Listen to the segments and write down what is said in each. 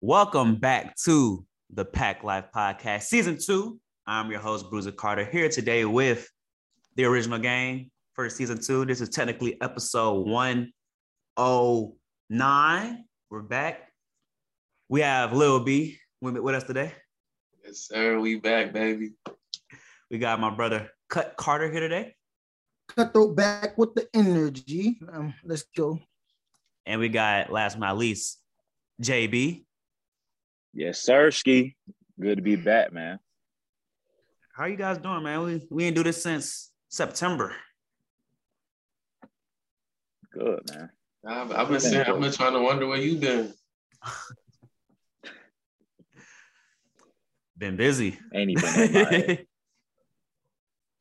Welcome back to the Pack Life Podcast, Season 2. I'm your host, Bruiser Carter, here today with the original gang for Season 2. This is technically episode 109. We're back. We have Lil B with, with us today. Yes, sir. We back, baby. We got my brother Cut Carter here today. Cutthroat back with the energy. Um, let's go. And we got, last but not least, JB. Yes, sir, Ski. Good to be back, man. How you guys doing, man? We we didn't do this since September. Good, man. I've, I've been saying, I've been trying to wonder where you've been. Been busy. Ain't even on my head.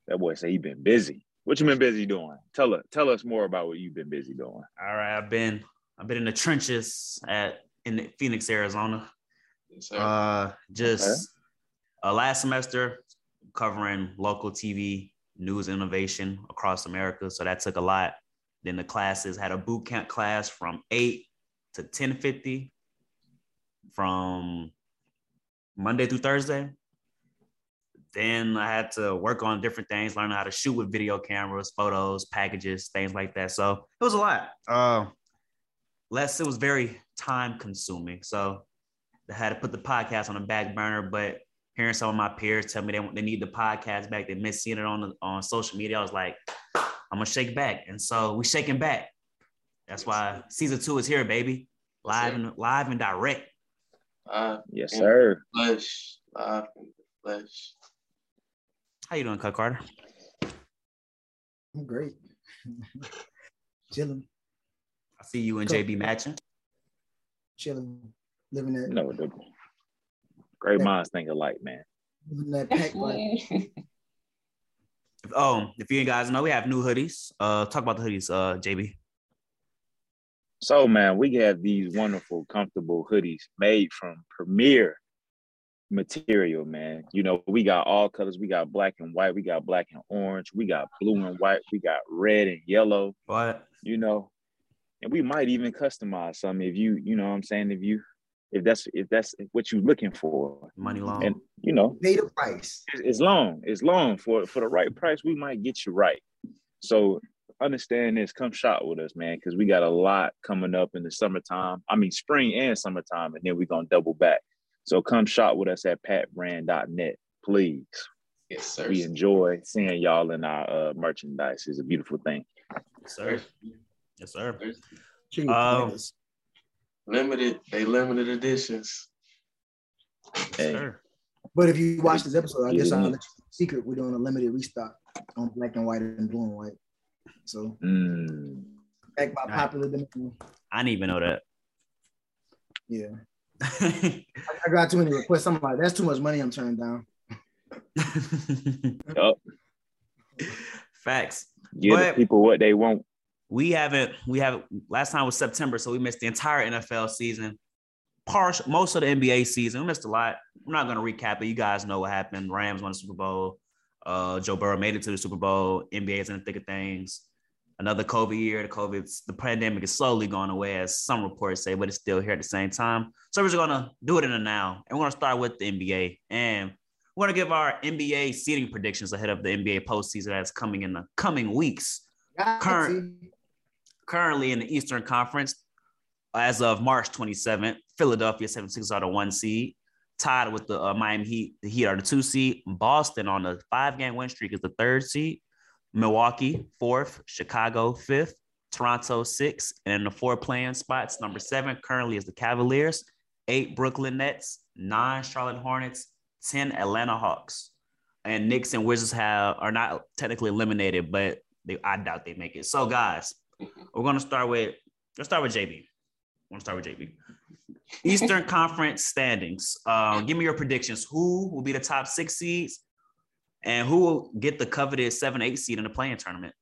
That boy say he been busy. What you been busy doing? Tell us, tell us more about what you've been busy doing. All right, I've been I've been in the trenches at in Phoenix, Arizona. Yes. Uh, just uh, last semester covering local TV news innovation across America. So that took a lot. Then the classes had a boot camp class from eight to ten fifty from Monday through Thursday. Then I had to work on different things, learn how to shoot with video cameras, photos, packages, things like that. So it was a lot. Uh, less, it was very time consuming. So I had to put the podcast on the back burner, but hearing some of my peers tell me they, they need the podcast back, they miss seeing it on the, on social media. I was like, I'm gonna shake back, and so we shaking back. That's why season two is here, baby, live and live and direct. Live Yes, sir. the flesh. Live in the flesh. How you doing, Cut Carter? I'm great. chilling, I see you and JB matching. chilling, living that, No, the great minds think alike, man. living that pack life. Oh, if you guys know, we have new hoodies. Uh, talk about the hoodies, uh, JB. So, man, we have these wonderful, comfortable hoodies made from premier material, man. You know, we got all colors. We got black and white. We got black and orange. We got blue and white. We got red and yellow. What? you know, and we might even customize some if you, you know what I'm saying, if you if that's if that's what you're looking for. Money long. And you know, Pay the price. it's, it's long, it's long for for the right price, we might get you right. So understand this, come shop with us, man, because we got a lot coming up in the summertime. I mean spring and summertime, and then we're gonna double back. So come shop with us at patbrand.net, please. Yes, sir. We enjoy seeing y'all in our uh, merchandise. It's a beautiful thing. yes, sir. Yes, sir. Treat Um, us. Limited, they limited editions. Yes, Hey. sir. But if you watch this episode, I guess I'll Yeah. let you secret. We're doing a limited restock on black and white and blue and white. So Mm. back by popular demand. I didn't even know that. Yeah. I, I got too many requests. I'm like, that's too much money I'm turning down. Yup. Facts. Give But- the people what they want. We haven't. We haven't. Last time was September, so we missed the entire NFL season. Partial, most of the NBA season. We missed a lot. I'm not going to recap it. You guys know what happened. Rams won the Super Bowl. Uh, Joe Burrow made it to the Super Bowl. NBA is in the thick of things. Another COVID year. The COVID, the pandemic is slowly going away, as some reports say, but it's still here at the same time. So we're just going to do it in the now, and we're going to start with the NBA. And we're going to give our NBA seating predictions ahead of the NBA postseason that's coming in the coming weeks Current-. Currently in the Eastern Conference, as of March 27th, Philadelphia 76 are the one seed, tied with the uh, Miami Heat. The Heat are the two seed. Boston on the five game win streak is the third seed. Milwaukee fourth, Chicago fifth, Toronto sixth, and in the four playing spots, number seven currently is the Cavaliers, eight Brooklyn Nets, nine Charlotte Hornets, ten Atlanta Hawks, and Knicks and Wizards have are not technically eliminated, but they I doubt they make it. So guys, we're gonna start with let's start with JB. I'm gonna start with JB. Eastern Conference standings. Um, give me your predictions. Who will be the top six seeds, and who will get the coveted seven, eight seed in the playing tournament?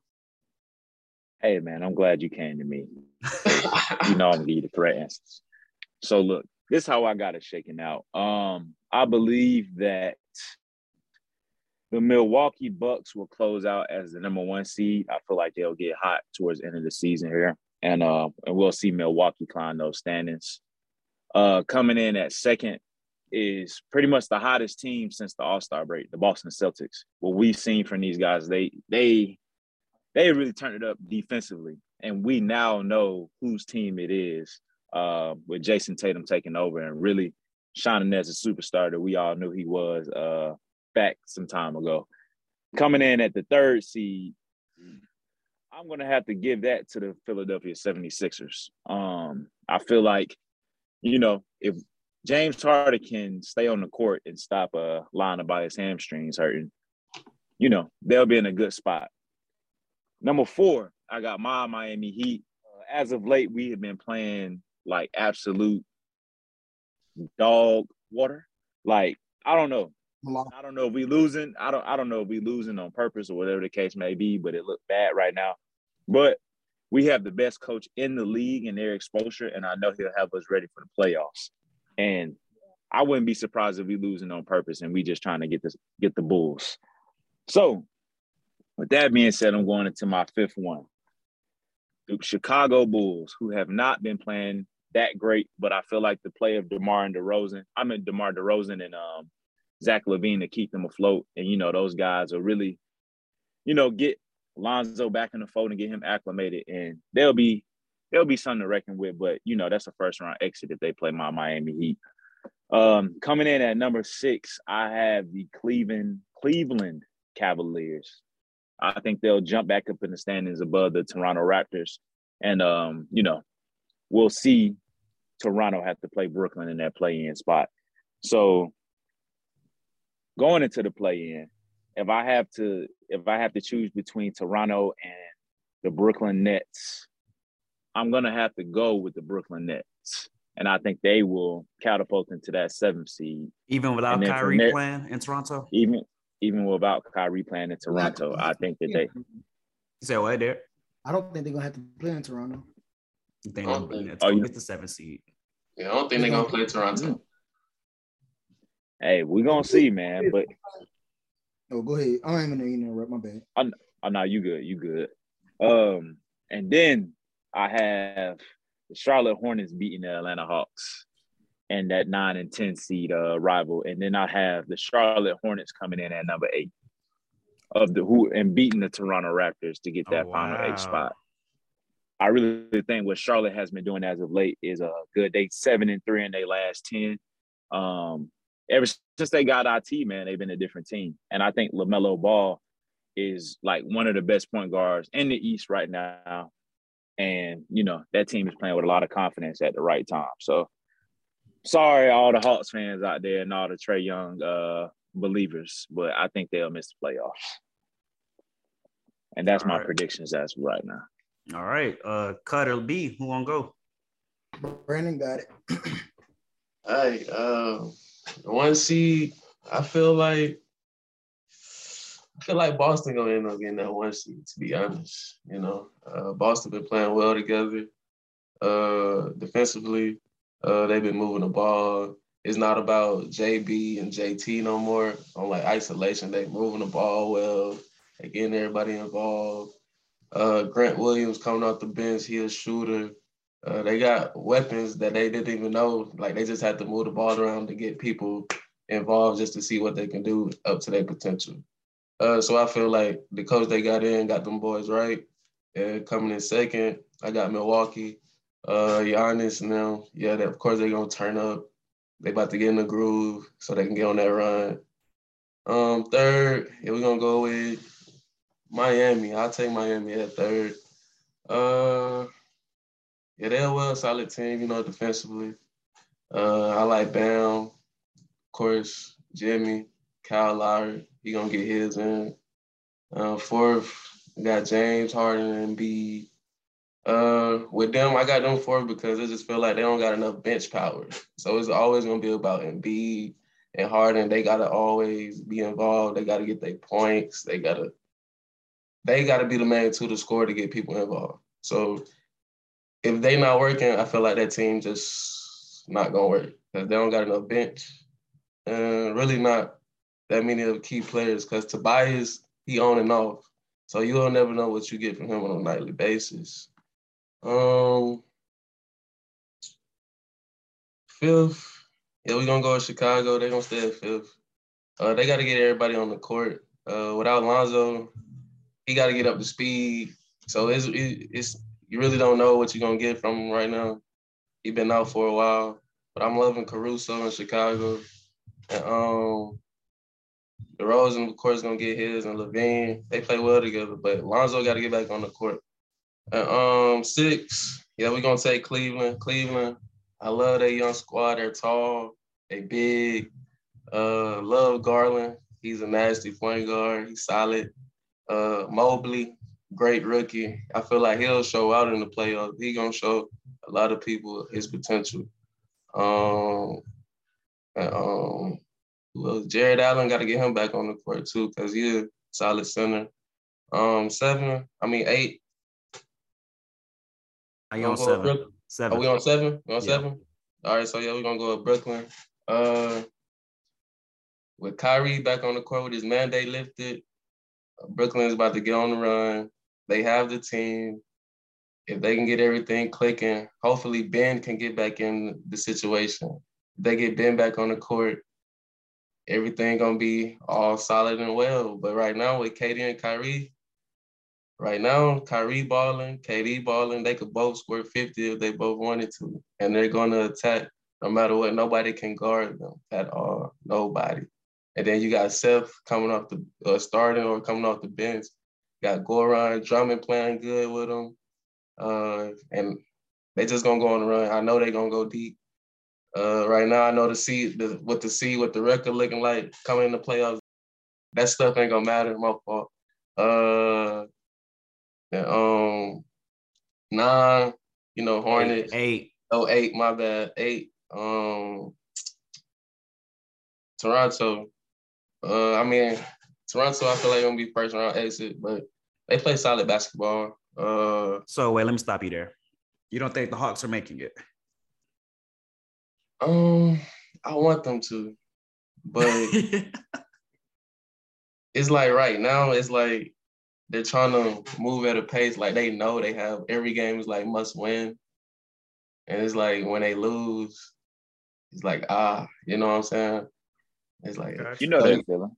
Hey man, I'm glad you came to me. You know I'm gonna give you the correct answers. So look, this is how I got it shaken out. Um, I believe that the Milwaukee Bucks will close out as the number one seed. I feel like they'll get hot towards the end of the season here, and uh, and we'll see Milwaukee climb those standings. Uh, coming in at second is pretty much the hottest team since the All Star break, the Boston Celtics. What we've seen from these guys, they they they really turned it up defensively, and we now know whose team it is. Uh, with Jayson Tatum taking over and really shining as a superstar that we all knew he was uh, back some time ago. Coming in at the third seed, I'm going to have to give that to the Philadelphia 76ers. Um, I feel like, you know, if James Harden can stay on the court and stop a line about his hamstrings hurting, you know, they'll be in a good spot. Number four, I got my Miami Heat. Uh, as of late, we have been playing like absolute dog water. Like, I don't know. I don't know if we losing. I don't I don't know if we losing on purpose or whatever the case may be, but it looked bad right now. But we have the best coach in the league and their exposure, and I know he'll have us ready for the playoffs. And I wouldn't be surprised if we losing on purpose and we just trying to get this get the Bulls. So, with that being said, I'm going into my fifth one. The Chicago Bulls, who have not been playing that great, but I feel like the play of DeMar and DeRozan, I mean DeMar DeRozan and um, Zach LaVine to keep them afloat. And you know, those guys will really, you know, get Lonzo back in the fold and get him acclimated, and they'll be they'll be something to reckon with. But you know, that's a first round exit if they play my Miami Heat. Um, coming in at number six, I have the Cleveland Cleveland Cavaliers. I think they'll jump back up in the standings above the Toronto Raptors, and um, you know, we'll see Toronto have to play Brooklyn in that play-in spot. So going into the play-in, if I have to if I have to choose between Toronto and the Brooklyn Nets, I'm gonna have to go with the Brooklyn Nets. And I think they will catapult into that seventh seed. Even without Kyrie there, playing in Toronto? Even even without Kyrie playing in Toronto, I think that they You say what there? I don't think they're gonna have to play in Toronto. They don't think oh, get the seventh seed. Yeah, I don't think they're gonna play Toronto. Mm. Hey, we're gonna see, man. But Oh, go ahead. I don't even know you know, my bad. I, I know you good. You good. Um, and then I have the Charlotte Hornets beating the Atlanta Hawks and that nine and ten seed uh, rival. And then I have the Charlotte Hornets coming in at number eight of the who and beating the Toronto Raptors to get that oh, final wow. eight spot. I really think what Charlotte has been doing as of late is a good. They seven and three in their last ten. Um, ever since they got IT, man, they've been a different team. And I think LaMelo Ball is like one of the best point guards in the East right now. And, you know, that team is playing with a lot of confidence at the right time. So sorry, all the Hawks fans out there and all the Trae Young uh, believers, but I think they'll miss the playoffs. And that's all my right. predictions as right now. All right. Uh Cutter B, who wanna go? Brandon got it. Hey, uh one seed, I feel like I feel like Boston gonna end up getting that one seed. To be honest, you know, uh, Boston been playing well together. Uh, defensively, uh, they've been moving the ball. It's not about JB and JT no more. On like isolation, they moving the ball well. They getting everybody involved. Uh, Grant Williams coming off the bench, he a shooter. Uh, they got weapons that they didn't even know. Like they just had to move the ball around to get people involved just to see what they can do up to their potential. Uh, so I feel like the coach they got in got them boys right. And coming in second, I got Milwaukee. Uh, Giannis now, yeah, they, of course they're gonna turn up. They about to get in the groove so they can get on that run. Um, third, yeah, we're gonna go with Miami. I'll take Miami at third. Uh, yeah, they're a well solid team, you know, defensively. Uh, I like Bam, of course, Jimmy, Kyle Lowry. He gonna get his in. Uh, fourth, got James Harden and B. Uh, with them, I got them fourth because I just feel like they don't got enough bench power. So it's always gonna be about Embiid and Harden. They gotta always be involved. They gotta get their points. They gotta, they gotta be the main two to score to get people involved. So if they not working, I feel like that team just not gonna work because they don't got enough bench and really not that many of key players. Because Tobias, he on and off, so you'll never know what you get from him on a nightly basis. Um, Fifth. Yeah, we're gonna go with Chicago. They're gonna stay at fifth. Uh, they got to get everybody on the court. Uh, without Lonzo, he got to get up to speed. So it's it's you really don't know what you're gonna get from him right now. He been out for a while, but I'm loving Caruso in Chicago. And um, DeRozan, of course, gonna get his, and LaVine. They play well together, but Lonzo got to get back on the court. And um, six, yeah, we're gonna take Cleveland. Cleveland, I love that young squad. They're tall, they big. Uh, love Garland. He's a nasty point guard. He's solid. Uh, Mobley, great rookie. I feel like he'll show out in the playoffs. He gonna show a lot of people his potential. Um, and, um, well, Jarrett Allen got to get him back on the court too because he's a solid center. Um, seven. I mean eight. Are you on seven? Seven. Are we on seven? We on yeah. seven? All right, so yeah, we're gonna go with Brooklyn. Uh, with Kyrie back on the court with his mandate lifted, Brooklyn is about to get on the run. They have the team. If they can get everything clicking, hopefully Ben can get back in the situation. If they get Ben back on the court, everything gonna be all solid and well. But right now with KD and Kyrie, right now Kyrie balling, KD balling, they could both score 50 if they both wanted to. And they're gonna attack no matter what. Nobody can guard them at all. Nobody. And then you got Seth coming off the uh, starting or coming off the bench. Got Goran Drummond playing good with them. Uh, and they just gonna go on the run. I know they gonna go deep. Uh, right now, I know to see the, what to see what the record looking like coming in the playoffs. That stuff ain't gonna matter. My fault. Uh, and, um, nine. You know, Hornets. Eight. Oh, eight. My bad. Eight. Um, Toronto. Uh, I mean, Toronto, I feel like gonna be first round exit, but they play solid basketball. Uh, so wait, let me stop you there. You don't think the Hawks are making it? Um, I want them to, but it's like right now, it's like they're trying to move at a pace like they know they have every game is like must win, and it's like when they lose, it's like ah, you know what I'm saying? It's like you know that feeling.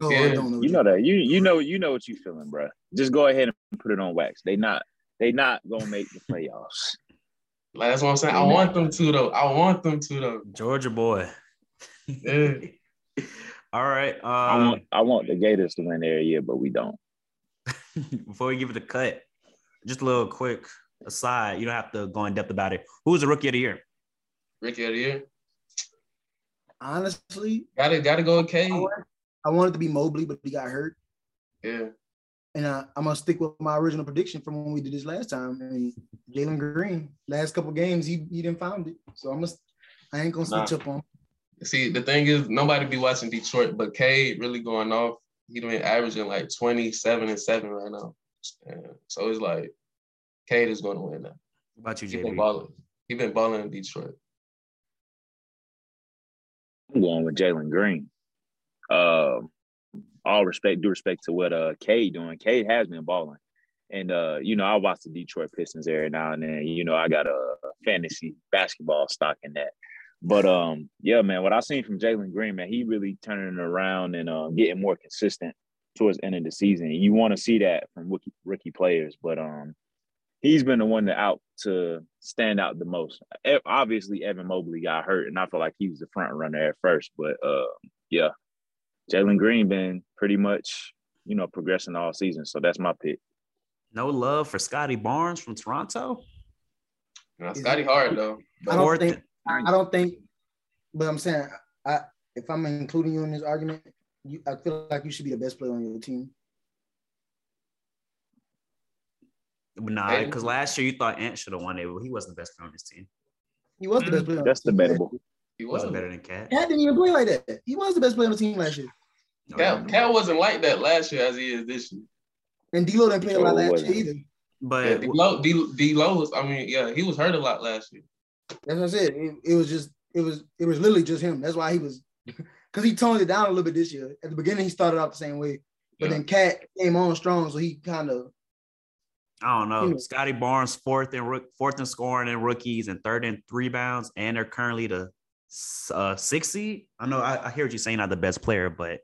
Oh, yeah. Know you know that. You you know you know what you feeling, bro. Just go ahead and put it on wax. They not they not gonna make the playoffs. Like, that's what I'm saying. I want them to though. I want them to though. Georgia boy. yeah. All right. Um, I want I want the Gators to win every year, but we don't. Before we give it a cut, just a little quick aside. You don't have to go in depth about it. Who's the rookie of the year? Rookie of the year honestly, gotta gotta go with Cade. I wanted to be Mobley, but he got hurt. Yeah. And uh, I'm gonna stick with my original prediction from when we did this last time. And Jalen Green, last couple games, he he didn't found it. So I'm gonna, I ain't gonna switch nah. up on. See, the thing is, nobody be watching Detroit, but Cade really going off. He been averaging like 27 and seven right now. And so it's like, Cade is going to win now. What about you, JB? He been balling. He been balling in Detroit. I'm going with Jalen Green. Uh, all respect, due respect to what uh Cade doing. Cade has been balling. And uh, you know, I watch the Detroit Pistons every now and then. You know, I got a fantasy basketball stock in that. But um, yeah, man, what I've seen from Jalen Green, man, he really turning around and uh, getting more consistent towards the end of the season. You want to see that from rookie rookie players, but um, he's been the one to out to stand out the most. Obviously, Evan Mobley got hurt, and I feel like he was the front runner at first. But uh, yeah, Jalen Green been pretty much you know progressing all season, so that's my pick. No love for Scottie Barnes from Toronto. No, Scottie hard though. I don't think. I don't think. But I'm saying, I if I'm including you in this argument, you, I feel like you should be the best player on your team. Nah, because last year you thought Ant should have won it, but he wasn't the best player on his team. He was the best player. That's debatable. He wasn't better than Cat. Cat didn't even play like that. He was the best player on the team last year. Cat, Cat wasn't like that last year as he is this year. And D'Lo didn't play a lot last year either. But yeah, D'Lo, D'Lo was, I mean, yeah, he was hurt a lot last year. That's what I said. It, it was just, it was, it was literally just him. That's why he was, because he toned it down a little bit this year. At the beginning, he started off the same way, but yeah. then Cat came on strong, so he kind of I don't know. Scottie Barnes fourth and fourth in scoring in rookies and third in rebounds, and they're currently the uh, six seed. I know I, I hear what you're saying, not the best player, but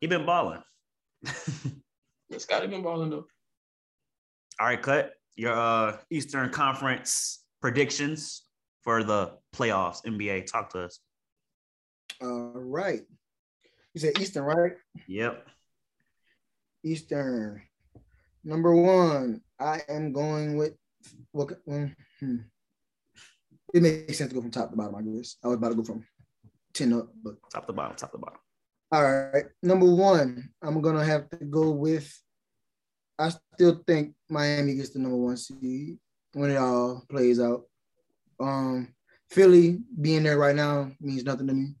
he been balling. Scottie been balling though. All right, cut your uh, Eastern Conference predictions for the playoffs. NBA, talk to us. All right. You said Eastern, right? Yep. Eastern. Number one, I am going with. Well, hmm. It makes sense to go from top to bottom. I guess I was about to go from ten up, but top to bottom, top to bottom. All right, number one, I'm gonna have to go with. I still think Miami gets the number one seed when it all plays out. Um, Philly being there right now means nothing to me,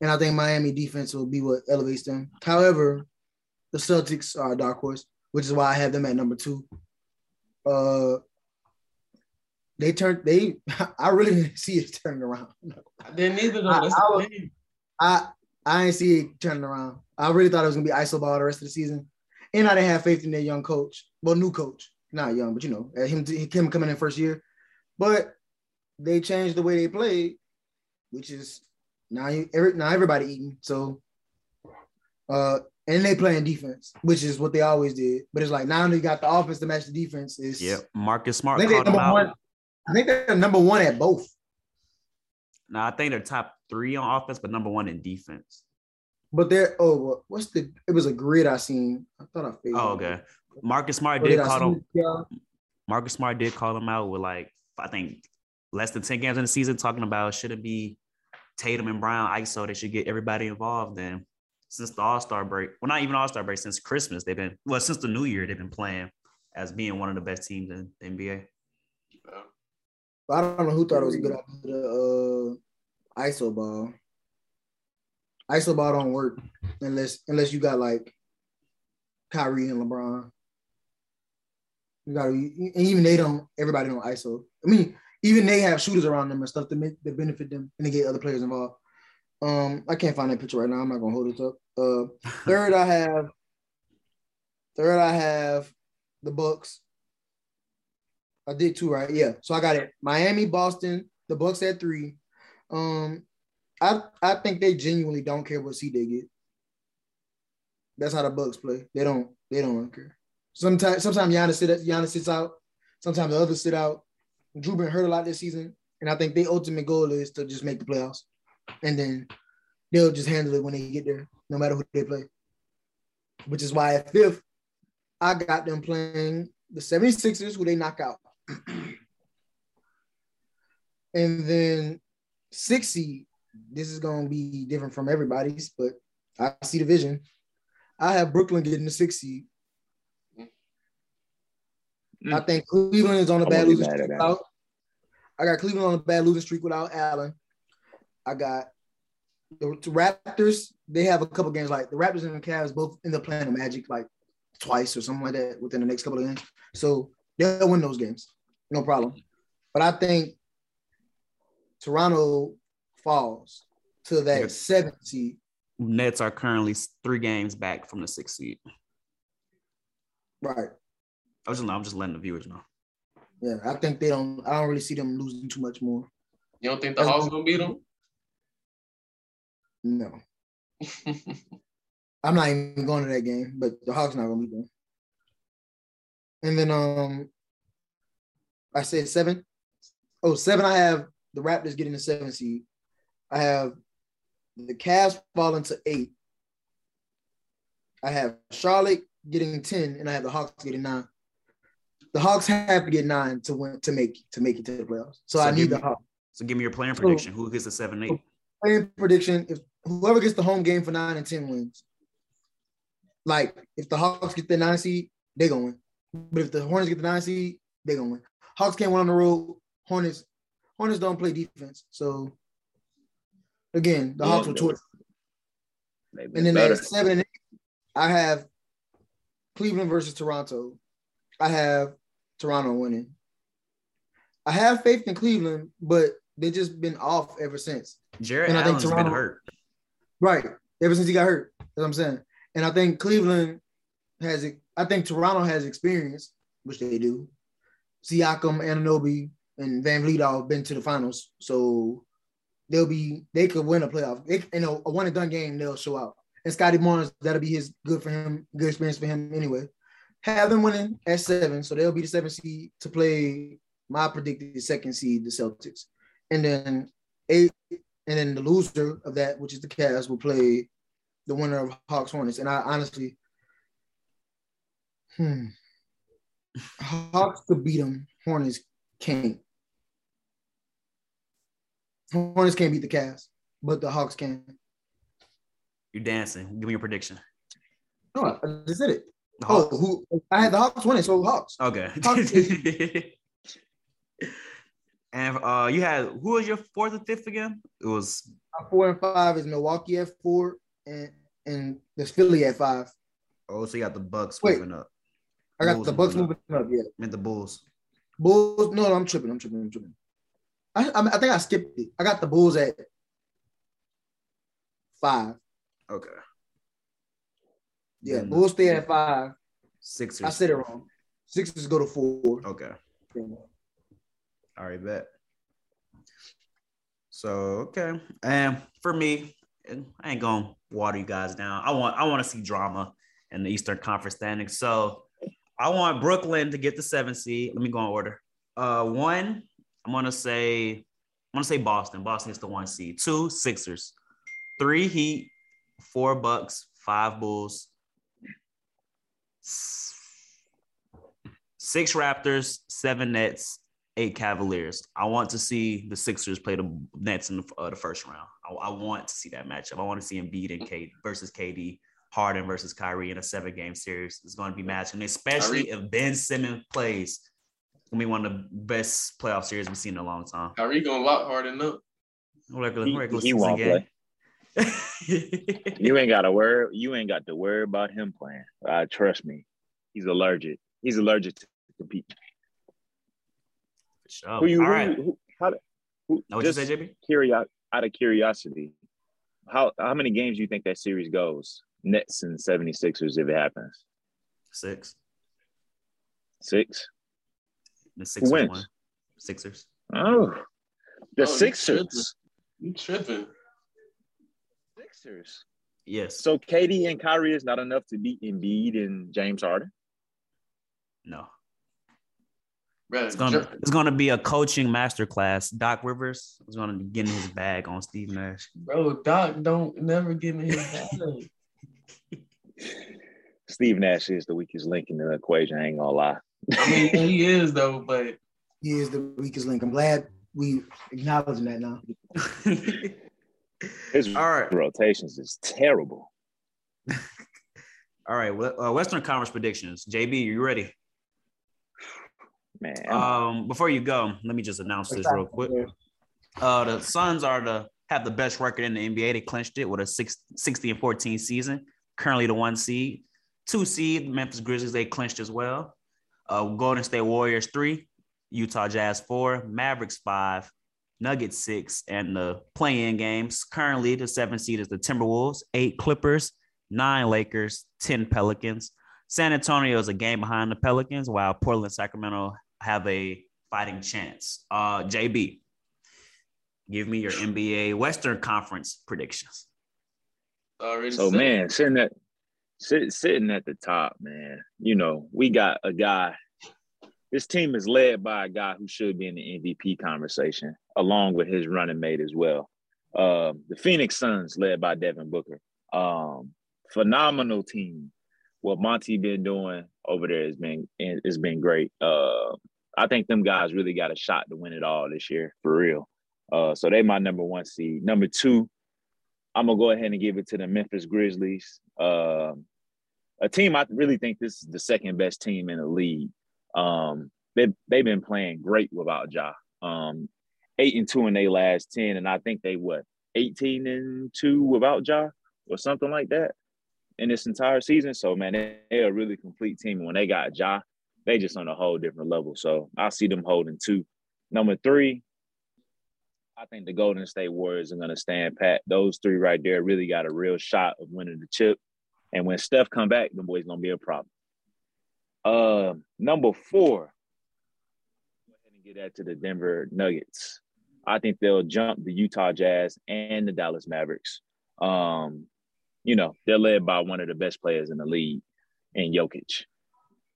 and I think Miami defense will be what elevates them. However, the Celtics are a dark horse, which is why I have them at number two. Uh, they turned they. I really didn't see it turning around. I didn't either. Though. That's I, I, I I ain't see it turning around. I really thought it was gonna be iso ball the rest of the season, and I didn't have faith in their young coach. Well, new coach, not young, but you know, him him coming in first year. But they changed the way they played, which is now every, now everybody eating. So, uh, and they playing defense, which is what they always did. But it's like now they got the offense to match the defense. Is yeah, Marcus Smart. I think, they're number one, I think they're number one at both. No, I think they're top three on offense, but number one in defense. But they're oh, what's the? It was a grid I seen. I thought I figured. Oh, okay. Marcus Smart did call him. Yeah. Marcus Smart did call him out with like I think less than ten games in the season, talking about should it be Tatum and Brown ISO? They should get everybody involved. And since the All Star break, well, not even All Star break, since Christmas, they've been well since the New Year they've been playing as being one of the best teams in the NBA. I don't know who thought it was a good idea to uh, ISO ball. ISO ball don't work unless unless you got like Kyrie and LeBron. You got and even they don't. Everybody don't ISO. I mean, even they have shooters around them and stuff that make, that benefit them and they get other players involved. Um, I can't find that picture right now. I'm not gonna hold it up. Uh, third, I have. Third, I have the Bucks. I did two, right? Yeah. So I got it. Miami, Boston, the Bucks at three. Um, I I think they genuinely don't care what seed they get. That's how the Bucks play. They don't they don't care. Sometimes sometimes Giannis sit Giannis sits out. Sometimes the others sit out. Jrue been hurt a lot this season, and I think their ultimate goal is to just make the playoffs, and then they'll just handle it when they get there, no matter who they play. Which is why at fifth, I got them playing the 76ers, who they knock out. and then six seed, this is gonna be different from everybody's, but I see the vision. I have Brooklyn getting the six seed. Mm. I think Cleveland is on a bad losing streak without. I got Cleveland on a bad losing streak without Allen. I got the Raptors. They have a couple games like the Raptors and the Cavs both end up playing the Magic like twice or something like that within the next couple of games. So they'll win those games, no problem. But I think Toronto falls to that yep. seventh seed. Nets are currently three games back from the sixth seed. Right. I was just, I'm just letting the viewers know. Yeah, I think they don't. I don't really see them losing too much more. You don't think the Hawks gonna beat them? No. I'm not even going to that game, but the Hawks not gonna be there. And then um, I said seven. Oh, seven. I have the Raptors getting the seven seed. I have the Cavs falling to eight. I have Charlotte getting 10, and I have the Hawks getting nine. The Hawks have to get nine to win to make to make it to the playoffs. So, so I need the Hawks. So give me your playing prediction. So, Who gets the seven eight? Playing prediction: If whoever gets the home game for nine and ten wins. Like if the Hawks get the nine seed, they gonna win. But if the Hornets get the nine seed, they gonna win. Hawks can't win on the road. Hornets Hornets don't play defense. So again, the yeah, Hawks will tortured. And then at seven and eight, I have Cleveland versus Toronto. I have Toronto winning. I have faith in Cleveland, but they've just been off ever since. Jarrett and I think Toronto, been hurt. Right. Ever since he got hurt. That's what I'm saying. And I think Cleveland has it. I think Toronto has experience, which they do. Siakam, Anunoby, and VanVleet all been to the finals. So they'll be they could win a playoff. They, you know, a one and done game, they'll show out. And Scottie Barnes, that'll be his good for him, good experience for him anyway. Have them winning at seven, so they'll be the seven seed to play my predicted second seed, the Celtics. And then eight, and then the loser of that, which is the Cavs, will play the winner of Hawks Hornets. And I honestly, hmm, Hawks could beat them. Hornets can't. Hornets can't beat the Cavs, but the Hawks can. You're dancing. Give me your prediction. No, I just did it. Oh, who? I had the Hawks winning, so Hawks. Okay. Hawks. and uh, you had who was your fourth and fifth again? It was four and five is Milwaukee at four, and and there's Philly at five. Oh, so you got the Bucks Wait, moving up. I got Bulls the Bucks moving up. up. Yeah, meant the Bulls. Bulls. No, no, I'm tripping. I'm tripping. I'm tripping. I, I, I think I skipped it. I got the Bulls at five. Okay. Yeah, Bulls stay at five. Sixers. I said it wrong. Sixers go to four. Okay. Yeah. All right, bet. So okay, and for me, I ain't gonna water you guys down. I want I want to see drama in the Eastern Conference standings. So I want Brooklyn to get the seven seed. Let me go in order. Uh, one, I'm gonna say I'm gonna say Boston. Boston is the one seed. Two, Sixers. Three, Heat. Four Bucks. Five Bulls. Six Raptors. Seven Nets eight Cavaliers. I want to see the Sixers play the Nets in the, uh, the first round. I, I, want to see that matchup. I want to see Embiid and Kate versus KD, Harden versus Kyrie in a seven game series. It's going to be matching, especially Kyrie. if Ben Simmons plays. It's going to be one of the best playoff series we've seen in a long time. Kyrie going to lock Harden up. Regular, he, regular he won't game. play. you ain't got to worry. You ain't got to worry about him playing. Uh, trust me, he's allergic. He's allergic to compete. Sure. Who you? All right. Who, how? Who, no, what just you say, JB? Curio- out of curiosity, how how many games do you think that series goes? Nets and 76ers if it happens. Six. Six. The Sixers Who wins? Won. Sixers. Oh, the oh, Sixers. You tripping. you tripping? Sixers. Yes. So KD and Kyrie is not enough to beat Embiid and James Harden. No. It's gonna, it's gonna be a coaching masterclass. Doc Rivers is gonna get in his bag on Steve Nash. Bro, Doc don't never give me his bag. Steve Nash is the weakest link in the equation. I ain't gonna lie. I mean, he is though, but he is the weakest link. I'm glad we acknowledging that now. his All right. rotations is terrible. All right, uh, Western Conference predictions. JB, are you ready? Man. Um, before you go, let me just announce this real quick. Uh, the Suns are the have the best record in the NBA. They clinched it with a six, 60 and 14 season. Currently the one seed. Two seed, Memphis Grizzlies, they clinched as well. Uh, Golden State Warriors three, Utah Jazz four, Mavericks five, Nuggets six, and the play-in games. Currently, the seven seed is the Timberwolves, eight Clippers, nine Lakers, 10 Pelicans. San Antonio is a game behind the Pelicans, while Portland, Sacramento have a fighting chance. Uh, JB, give me your NBA Western Conference predictions. Already so said. man, sitting at sit, sitting at the top, man. You know, we got a guy. This team is led by a guy who should be in the MVP conversation, along with his running mate as well. Uh, the Phoenix Suns, led by Devin Booker. Um, phenomenal team what Monty been doing over there has been it's been great. Uh, I think them guys really got a shot to win it all this year for real. Uh, so they my number one seed. Number two, I'm gonna go ahead and give it to the Memphis Grizzlies. Uh, a team I really think this is the second best team in the league. Um, they they've been playing great without Ja. Um, eight and two in their last ten, and I think they what 18 and two without Ja or something like that in this entire season. So man, they, are a really complete team. When they got Ja, they just on a whole different level. So I see them holding two. Number three, I think the Golden State Warriors are going to stand pat. Those three right there really got a real shot of winning the chip. And when Steph come back, the boys going to be a problem. Uh, number four, go ahead and get that to the Denver Nuggets. I think they'll jump the Utah Jazz and the Dallas Mavericks. Um, you know, they're led by one of the best players in the league in Jokic.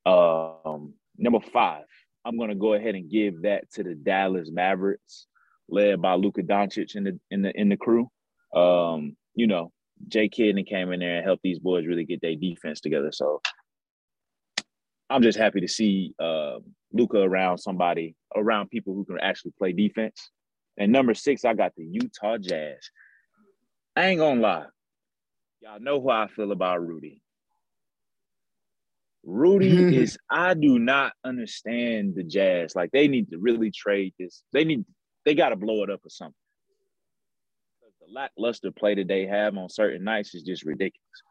Um, number five, I'm gonna go ahead and give that to the Dallas Mavericks, led by Luka Doncic in the in the in the crew. Um, you know, Jay Kidd came in there and helped these boys really get their defense together. So I'm just happy to see uh, Luka around somebody, around people who can actually play defense. And number six, I got the Utah Jazz. I ain't gonna lie. Y'all know how I feel about Rudy. Rudy is, I do not understand the Jazz. Like they need to really trade this. They need, they got to blow it up or something. The lackluster play that they have on certain nights is just ridiculous.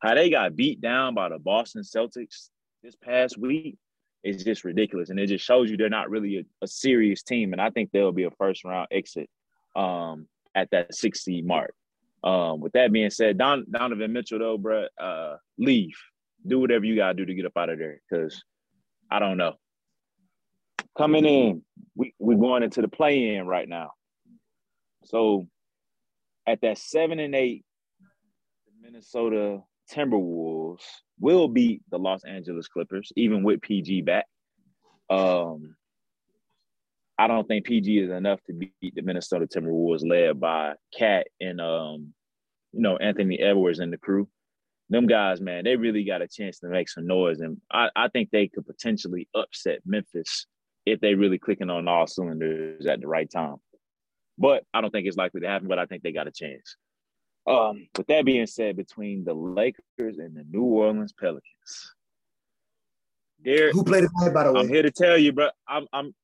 How they got beat down by the Boston Celtics this past week is just ridiculous. And it just shows you they're not really a, a serious team. And I think they'll be a first round exit um, at that 60 mark. Um, with that being said, Don, Donovan Mitchell, though, bro, uh, leave. Do whatever you got to do to get up out of there because I don't know. Coming in, we, we're going into the play in right now. So at that seven and eight, the Minnesota Timberwolves will beat the Los Angeles Clippers, even with PG back. Um, I don't think PG is enough to beat the Minnesota Timberwolves, led by Cat and um, you know Anthony Edwards and the crew. Them guys, man, they really got a chance to make some noise, and I, I think they could potentially upset Memphis if they really clicking on all cylinders at the right time. But I don't think it's likely to happen. But I think they got a chance. Um, with that being said, between the Lakers and the New Orleans Pelicans, there. Who played tonight, by the way? I'm here to tell you, bro. I'm. I'm.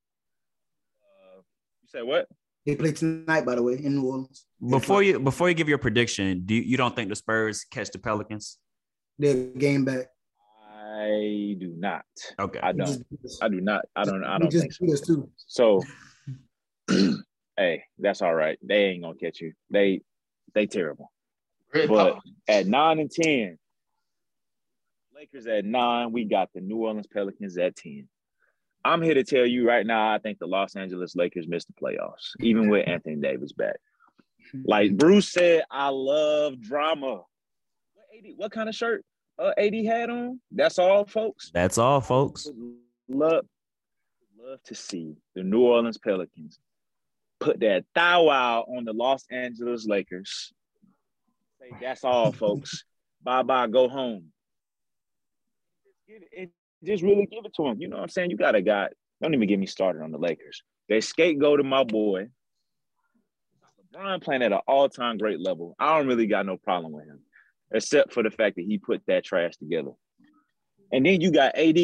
Said what? They play tonight, by the way, in New Orleans. Before you before you give your prediction, do you, you don't think the Spurs catch the Pelicans? They're game back. I do not. Okay. I don't. I do not. I don't. I don't just think so. too. So, hey, that's all right. They ain't gonna catch you. They, they terrible. Great But pop. at nine and ten, Lakers at nine. We got the New Orleans Pelicans at ten. I'm here to tell you right now. I think the Los Angeles Lakers missed the playoffs, even with Anthony Davis back. Like Bruce said, I love drama. What, AD, what kind of shirt uh, AD had on? That's all, folks. That's all, folks. Love, love to see the New Orleans Pelicans put that thigh wow on the Los Angeles Lakers. Say that's all, folks. bye bye, go home. Just, it, just really give it to him. You know what I'm saying? You got a guy. Don't even get me started on the Lakers. They scapegoat to my boy. LeBron playing at an all-time great level. I don't really got no problem with him, except for the fact that he put that trash together. And then you got AD,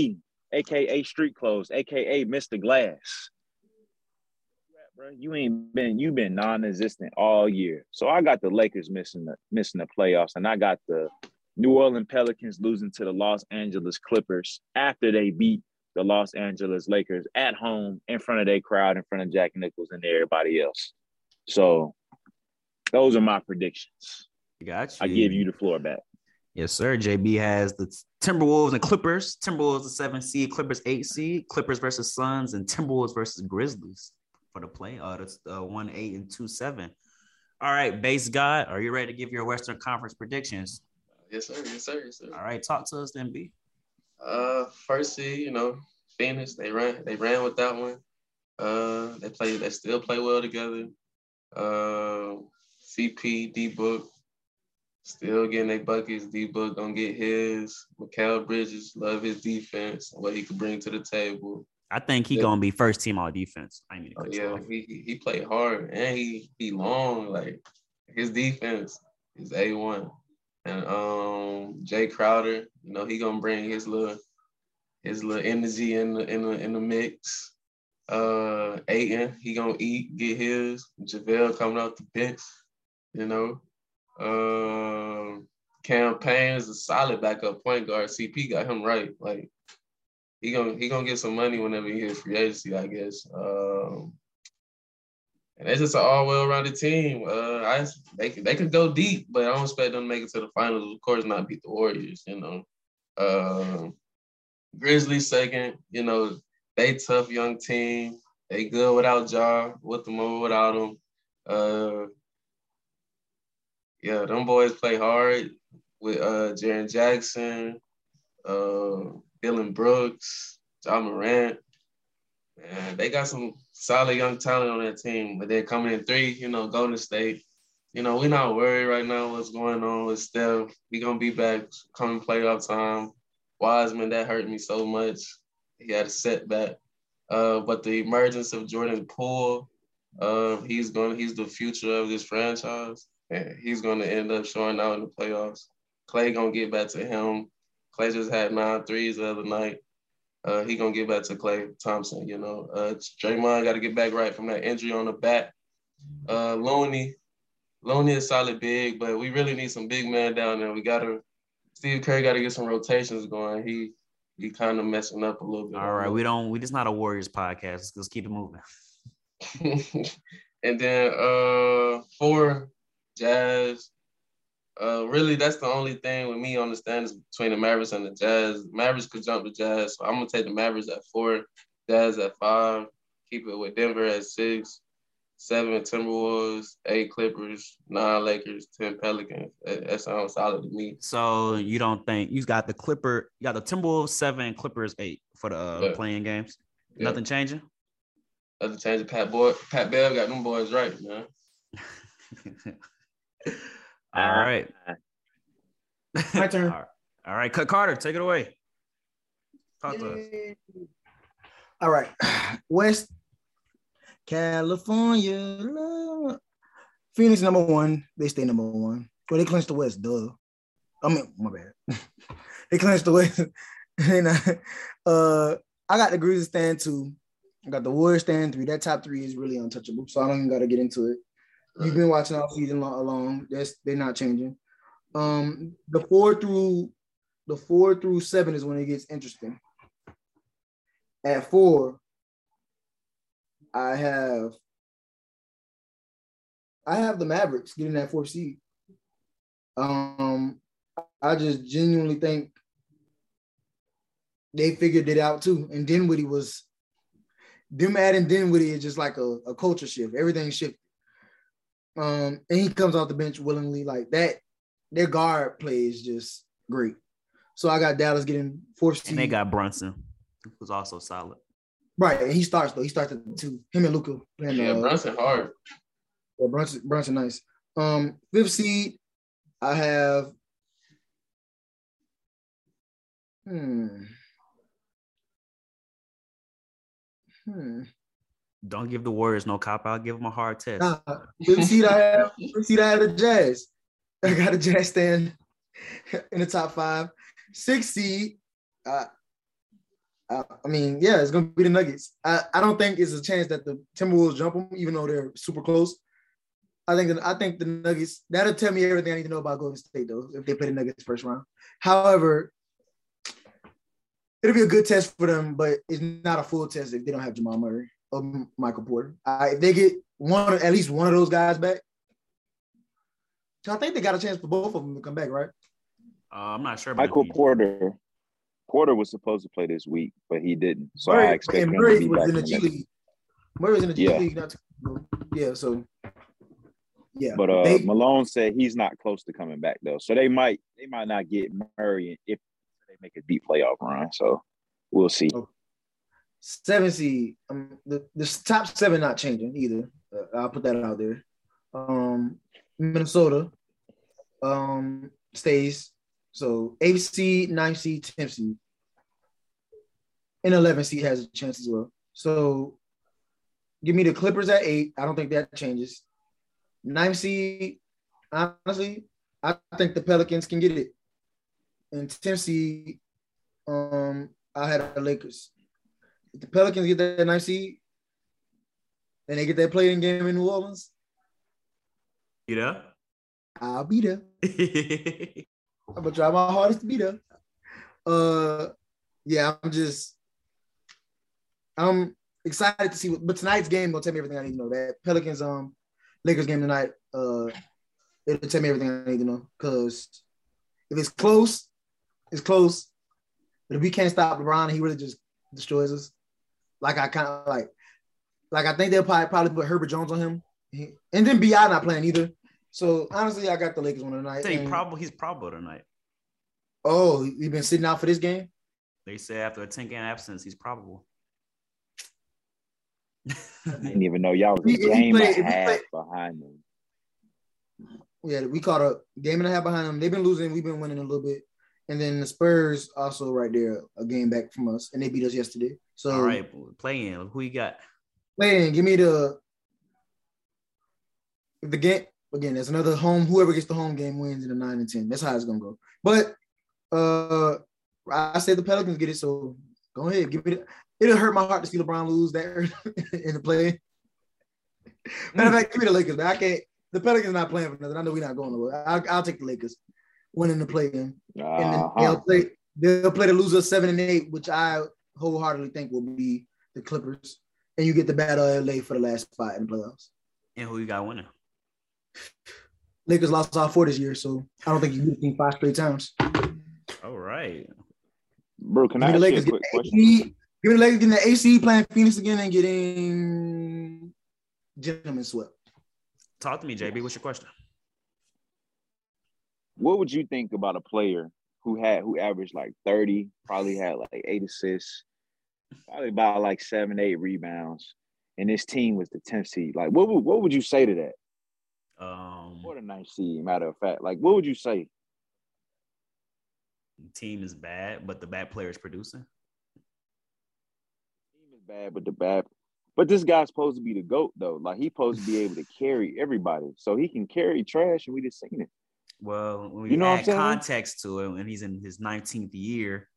aka Street Clothes, aka Mr. Glass. Bro, you ain't been you been non-existent all year. So I got the Lakers missing the missing the playoffs, and I got the New Orleans Pelicans losing to the Los Angeles Clippers after they beat the Los Angeles Lakers at home in front of their crowd, in front of Jack Nichols and everybody else. So those are my predictions. Got you. I give you the floor back. Yes, sir. JB has the Timberwolves and Clippers. Timberwolves the seven seed, Clippers eight seed, Clippers versus Suns, and Timberwolves versus Grizzlies for the play. Uh, that's uh, one eight and two seven. All right, base guy, are you ready to give your Western Conference predictions? Yes, sir. Yes, sir. Yes, sir. All right, talk to us then, B. Uh, first seed, you know, Phoenix. They ran. They ran with that one. Uh, they play. They still play well together. Uh, CP D Book still getting their buckets. D Book gonna get his. Mikal Bridges love his defense. What he could bring to the table. I think he Yeah. gonna be first team all defense. I mean, Oh, yeah, he he- he played hard and he he long. Like his defense is a one. And um, Jae Crowder, you know, he gonna bring his little his little energy in the in the in the mix. Uh, Ayton, he gonna eat, get his. JaVale coming off the bench, you know. Um, Cam Payne is a solid backup point guard. CP got him right. Like he gonna he gonna get some money whenever he hits free agency, I guess. Um, and just an all well rounded team. Uh, I they they could go deep, but I don't expect them to make it to the finals. Of course, not beat the Warriors. You know, um, Grizzlies second. You know, they tough young team. they good without Ja, with them or without them. Uh, yeah, them boys play hard with uh Jaren Jackson, uh Dillon Brooks, Ja Morant. And they got some solid young talent on that team. But they're coming in three, you know, Golden State. You know, we're not worried right now what's going on with Steph. He gonna be back coming playoff time. Wiseman, that hurt me so much. He had a setback. Uh, but the emergence of Jordan Poole, uh, he's going he's the future of this franchise. And he's gonna end up showing out in the playoffs. Klay gonna get back to him. Klay just had nine threes the other night. Uh, he gonna get back to Klay Thompson. You know, uh, Draymond got to get back right from that injury on the back. Uh, Looney, Looney is solid big, but we really need some big man down there. We gotta Steve Kerr got to get some rotations going. He he kind of messing up a little bit. All right, we don't. We just not a Warriors podcast. Let's, let's keep it moving. and then uh for Jazz, uh, really, that's the only thing with me on the stands between the Mavericks and the Jazz. Mavericks could jump the Jazz, so I'm gonna take the Mavericks at four, Jazz at five, keep it with Denver at six, seven Timberwolves, eight Clippers, nine Lakers, ten Pelicans. That, that sounds solid to me. So you don't think you got the Clipper, you got the Timberwolves seven, Clippers eight for the uh, yeah. playing games? Yeah. Nothing changing. Nothing changing. Pat boy, Pat Bell got them boys right, man. All uh, right. My turn. All right, Cut Carter, take it away. Talk to us. All right. West California. Phoenix number one. They stay number one. Well, they clinched the West, duh. I mean, my bad. they clinched the West. and uh, I got the Grizzlies stand two. I got the Warriors stand three. That top three is really untouchable. So I don't even got to get into it. You've been watching all season long. That's they're not changing. Um, the four through the four through seven is when it gets interesting. At four, I have I have the Mavericks getting that fourth seed. Um, I just genuinely think they figured it out too. And Dinwiddie was them adding Dinwiddie is just like a, a culture shift. Everything shifted. Um, and he comes off the bench willingly like that. Their guard play is just great. So I got Dallas getting fourth. And they got Brunson, who's also solid. Right, and he starts though. He starts at two. Him and Luka playing. Yeah, uh, Brunson hard. Yeah, Brunson, Brunson nice. Um, fifth seed, I have. Hmm. Hmm. Don't give the Warriors no cop out. Give them a hard test. Nah, fifth seed, I have. Fifth seed, I the Jazz. I got a Jazz stand in the top five. Six seed, uh, I mean, yeah, it's gonna be the Nuggets. I, I don't think it's a chance that the Timberwolves jump them, even though they're super close. I think that I think the Nuggets that'll tell me everything I need to know about Golden State though if they play the Nuggets first round. However, it'll be a good test for them, but it's not a full test if they don't have Jamal Murray or Michael Porter. I, if they get one at least one of those guys back, so I think they got a chance for both of them to come back, right? Uh, I'm not sure. Michael Porter Porter was supposed to play this week, but he didn't. So Murray, I expect him Murray to be was back in the G League. Murray was in the G yeah. League not too Yeah, so yeah. But uh, they, Malone said he's not close to coming back though. So they might they might not get Murray if they make a deep playoff run. So we'll see. Okay. Seven seed. Um, the, the top seven not changing either. Uh, I'll put that out there. Um, Minnesota um, stays. So eighth seed, ninth seed, tenth seed and 11 seed has a chance as well. So give me the Clippers at eight. I don't think that changes. Ninth seed, honestly, I think the Pelicans can get it. And 10th seed, um, I had the Lakers. If the Pelicans get that ninth seed, and they get that playing game in New Orleans, you know, I'll be there. I'm gonna try my hardest to be there. Uh, yeah, I'm just I'm excited to see what, but tonight's game will tell me everything I need to know. That Pelicans um Lakers game tonight, uh, it'll tell me everything I need to know. Cause if it's close, it's close. But if we can't stop LeBron, he really just destroys us. Like I kind of like like I think they'll probably probably put Herbert Jones on him, He- and then Bi not playing either. So honestly, I got the Lakers one tonight. I think probably he's probable tonight. oh, he been sitting out for this game. They say after a 10 game absence, he's probable. I didn't even know y'all was If a he- if he game play- and a half behind them. Yeah, we caught a game and a half behind them. They've been losing. We've been winning a little bit. And then the Spurs also right there, a game back from us, and they beat us yesterday. So All right, play in. Who you got? man, give me the the game again. That's another home. Whoever gets the home game wins in the nine and ten. That's how it's gonna go. But uh, I said the Pelicans get it. So go ahead, give me. The, it'll hurt my heart to see LeBron lose that in the play. Matter of fact, give me the Lakers. Man. I can't. The Pelicans not playing for nothing. I know we're not going nowhere. I'll, I'll take the Lakers winning the play in, Uh-huh. they'll play. They'll play the loser seven and eight, which I wholeheartedly think will be the Clippers, and you get the battle of LA for the last spot in the playoffs. And who you got winning? Lakers lost all four this year, so I don't think you beat the team five straight times. All right. Bro, can Give I me the ask you a Lakers quick getting the question? AC. Give me the Lakers getting the AC playing Phoenix again and getting gentlemen swept. Talk to me, JB. What's your question? What would you think about a player who had who averaged like 30, probably had like eight assists, probably about like seven, eight rebounds, and this team was the 10th seed? Like, what would what would you say to that? Um, What a nice seed, matter of fact. Like, what would you say? team is bad, but the bad player is producing. Team is bad, but the bad. But this guy's supposed to be the GOAT, though. Like, he's supposed to be able to carry everybody. So he can carry trash, and we just seen it. Well, when we You know what I'm add saying? context to it, when he's in his 19th year,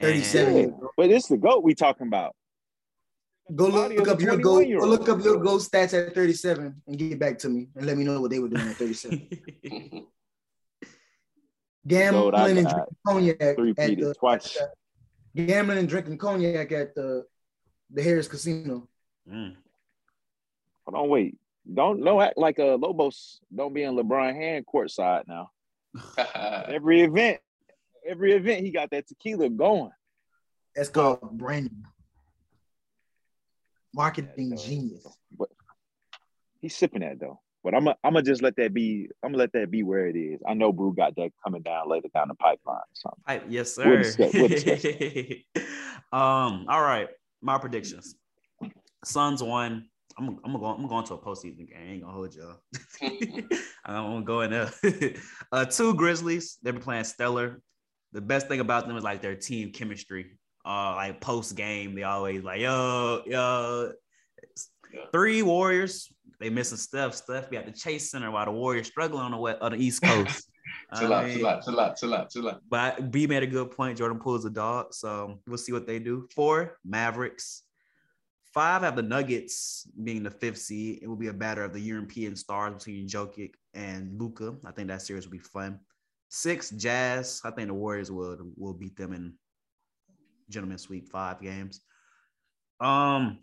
and- 37 Yeah. But it's the GOAT we talking about. Go Body look up your go, 21-year-old. go look up your goal stats at 37 and get back to me and let me know what they were doing at 37. Gambling Goat, and drinking cognac at Three-peated the twice. gambling and drinking cognac at the the Harris Casino. Mm. Hold on, wait. Don't don't act like a Lobos. Don't be in LeBron hand courtside now. Every event, every event, he got that tequila going. That's called branding. Marketing Yeah, genius. But he's sipping that though. But I'm gonna I'm gonna just let that be. I'm gonna let that be where it is. I know Brew got that coming down later down the pipeline. or something. I, yes, We'll sir. discuss- we'll discuss um, all right. My predictions. Suns won. I'm, I'm gonna go, I'm going to a postseason game. I ain't gonna hold y'all. I'm gonna go in there. uh, two Grizzlies. They've been playing stellar. The best thing about them is like their team chemistry. Uh, like post game, they always like yo yo. Three Warriors. They missing Steph. Steph be at the Chase Center while the Warriors struggling on the west, on the East Coast. Chill out, chill out, chill out, chill out, chill out. but B made a good point. Jordan Poole's a dog, so we'll see what they do. Four Mavericks. Five have the Nuggets being the fifth seed. It will be a battle of the European stars between Jokic and Luka. I think that series will be fun. Six Jazz. I think the Warriors will will beat them in gentlemen sweep five games. Um,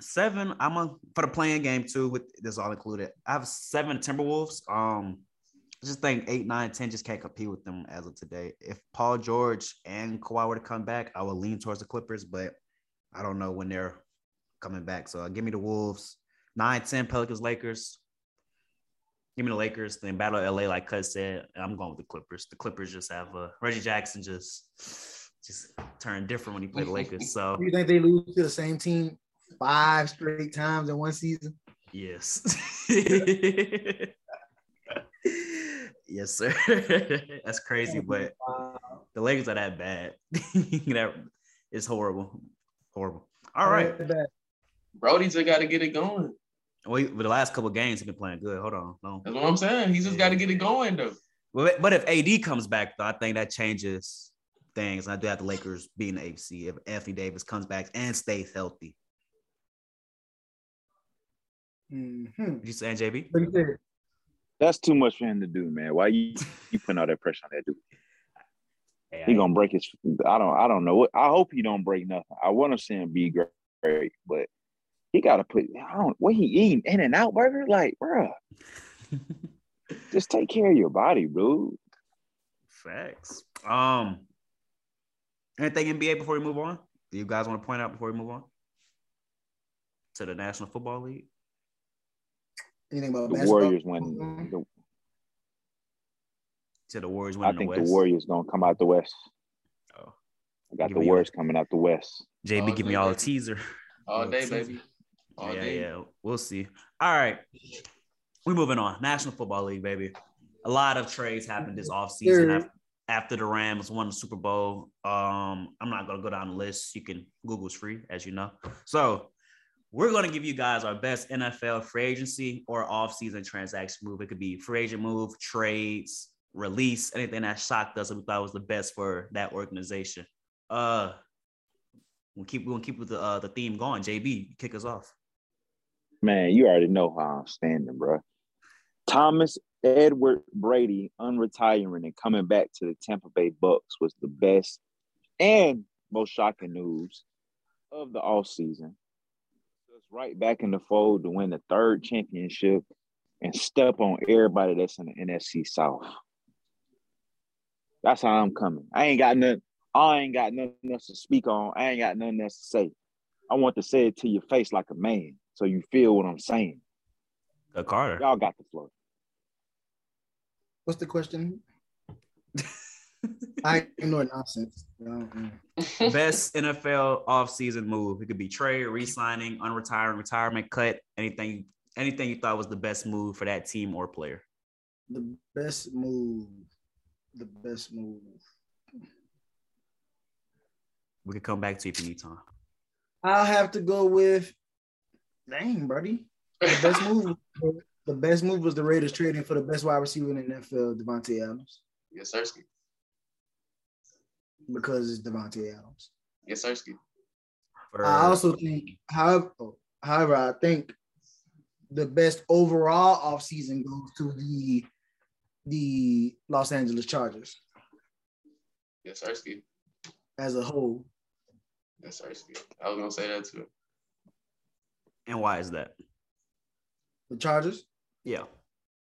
seven. I'm a for the playing game too. With this all included, I have seven Timberwolves. Um, just think eight, nine, ten just can't compete with them as of today. If Paul George and Kawhi were to come back, I would lean towards the Clippers, but I don't know when they're coming back. So uh, give me the Wolves. Nine, 10, Pelicans, Lakers. Give me the Lakers, then battle LA, like Cuz said. I'm going with the Clippers. The Clippers just have uh, Reggie Jackson just just turn different when he played the Lakers. So Do you think they lose to the same team five straight times in one season? Yes. yes, sir. That's crazy, but the Lakers are that bad. that it's horrible. Horrible. All right. Brody just got to get it going. Well, with the last couple games, he's been playing good. Hold on. No. That's what I'm saying. He just got to get it going though. But, but if AD comes back, though, I think that changes things. And I do have the Lakers being the AFC if Anthony Davis comes back and stays healthy. Mm-hmm. You say JB? What you said? That's too much for him to do, man. Why you you putting all that pressure on that dude? Hey, He gonna break his. I don't. I don't know. I hope he don't break nothing. I want to see him be great, but he got to put. I don't. What he eating? In and out burger? Like, bruh, just take care of your body, bro. Facts. Um, anything NBA before we move on? Do you guys want to point out before we move on? to the National Football League? Anything about The basketball? Warriors win. The, To the Warriors I think the the Warriors gonna come out the West. Oh. I got Give the me Warriors coming out the West. JB, Oh, give me all a teaser. All Little day, teaser. baby. All yeah, day. yeah. We'll see. All right. We're moving on. National Football League, baby. A lot of trades happened this offseason Sure. after the Rams won the Super Bowl. Um, I'm not gonna go down the list. You can Google's free, as you know. So we're gonna give you guys our best NFL free agency or offseason transaction move. It could be free agent move, trades, release, anything that shocked us and we thought was the best for that organization. Uh we'll keep we're gonna keep with the uh, the theme going. JB, kick us off. Man, you already know how I'm standing, bro. Thomas Edward Brady unretiring and coming back to the Tampa Bay Bucks was the best and most shocking news of the offseason. Just right back in the fold to win the third championship and step on everybody that's in the NFC South. That's how I'm coming. I ain't got nothing. I ain't got nothing else to speak on. I ain't got nothing else to say. I want to say it to your face like a man, so you feel what I'm saying. The Carter. Y'all got the floor. What's the question? I ignore nonsense. I don't-. Best NFL offseason move. It could be trade, re-signing, unretiring, retirement cut, anything anything you thought was the best move for that team or player. The best move. The best move. We could come back to you if you need time. I'll have to go with. Dang, buddy. The best move. The best move was the Raiders trading for the best wide receiver in the NFL, Davante Adams, yes, Sirski. because it's Davante Adams. Yes, Sirski. For, I also think, however, however, I think the best overall offseason goes to the the Los Angeles Chargers Yes, Sirski. as a whole. Yes, Sirski. I was gonna say that too. And why is that? The Chargers, Yeah.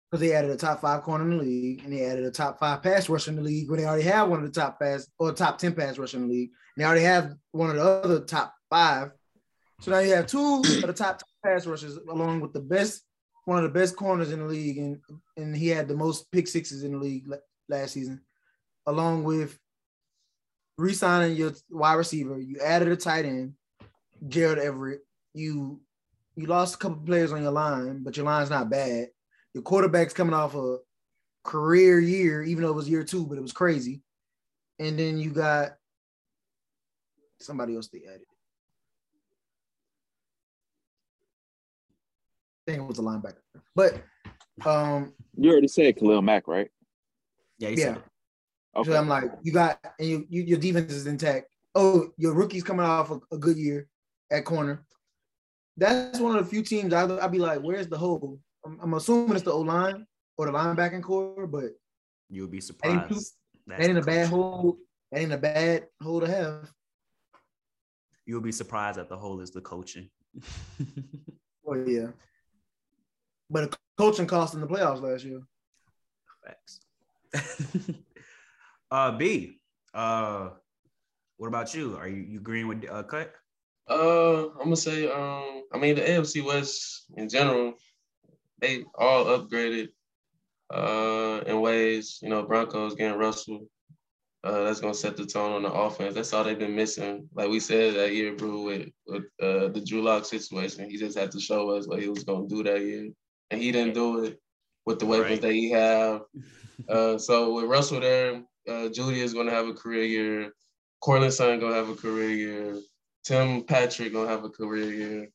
because they added a top five corner in the league and they added a top five pass rusher in the league when they already have one of the top pass or top 10 pass rusher in the league. And they already have one of the other top five. So now you have two of the top pass rushers along with the best, one of the best corners in the league. And, and he had the most pick sixes in the league last season, along with re-signing your wide receiver. You added a tight end, Gerald Everett. You you lost a couple players on your line, but your line's not bad. Your quarterback's coming off a career year, even though it was year two, but it was crazy. And then you got somebody else they added. I think it was a linebacker. But um You already said Khalil Mack, right? Yeah, he yeah. said it. Okay. So I'm like, you got and you, you your defense is intact. Oh, your rookie's coming off a, a good year at corner. That's one of the few teams I I'd be like, where's the hole? I'm, I'm assuming it's the O line or the linebacking core, but You would be That ain't too- surprised. That ain't a bad hole. That ain't a bad hole to have. You would be surprised that the hole is the coaching. Oh yeah. But a coaching cost in the playoffs last year. Facts. uh B. Uh what about you? Are you, you agreeing with uh cut? Uh, I'm gonna say, um, I mean the AFC West in general, they all upgraded uh in ways. You know, Broncos getting Russell. Uh, that's gonna set the tone on the offense. That's all they've been missing. Like we said that year, Brew, with with uh, the Drew Lock situation. He just had to show us what he was gonna do that year, and he didn't do it with the weapons Right. that he have. Uh, so with Russell there, uh, Jeudy is gonna have a career year. Courtland Sutton gonna have a career year. Tim Patrick gonna have a career year.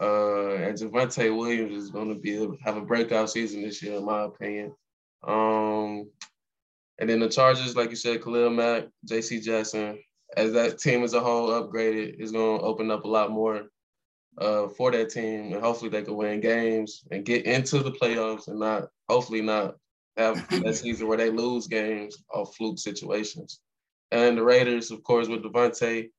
Uh, and Javonte Williams is gonna be have a breakout season this year, in my opinion. Um, and then the Chargers, like you said, Khalil Mack, J.C. Jackson, as that team as a whole upgraded, is gonna open up a lot more uh, for that team, and hopefully they can win games and get into the playoffs, and not hopefully not have that season where they lose games off fluke situations. And the Raiders, of course, with Davante,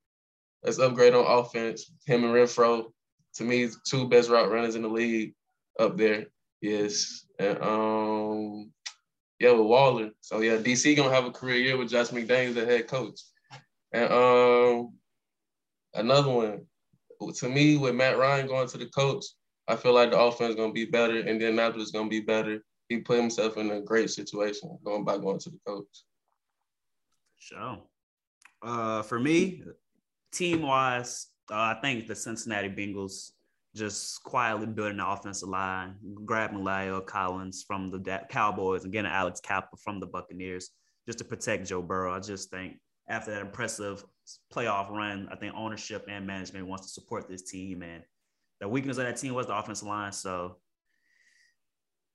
let's upgrade on offense. Him and Renfrow, to me, two best route runners in the league up there. Yes. And um, yeah, with Waller. So yeah, DC gonna have a career year with Josh McDaniels, the head coach. And um, another one, to me, with Matt Ryan going to the coach, I feel like the offense is gonna be better, and then Indianapolis gonna be better. He put himself in a great situation going by going to the coach. Sure. Uh, for me, team wise, uh, I think the Cincinnati Bengals just quietly building the offensive line, grabbing La'el Collins from the Cowboys and getting Alex Cappa from the Buccaneers just to protect Joe Burrow. I just think after that impressive playoff run, I think ownership and management wants to support this team. And the weakness of that team was the offensive line. So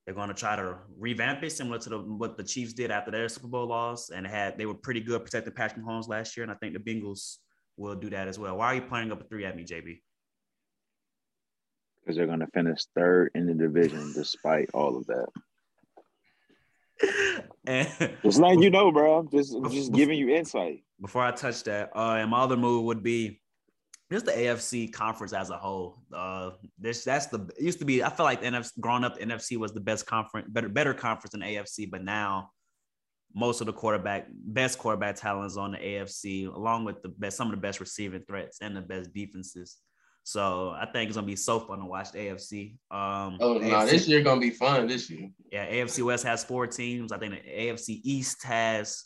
they're going to try to revamp it, similar to the, what the Chiefs did after their Super Bowl loss, and had they were pretty good protecting Patrick Mahomes last year. And I think the Bengals will do that as well. Why are you playing up a three at me, JB? Because they're going to finish third in the division despite all of that. and, just letting you know, bro. I'm just I'm just giving you insight. Before I touch that, uh, and my other move would be just the AFC conference as a whole. Uh, this that's the it used to be. I feel like the NFC growing up, the NFC was the best conference, better better conference than AFC. But now, most of the quarterback, best quarterback talents on the AFC, along with the best, some of the best receiving threats and the best defenses. So I think it's gonna be so fun to watch the AFC. Um, oh no, nah, this year gonna be fun. This year, yeah. AFC West has four teams. I think the AFC East has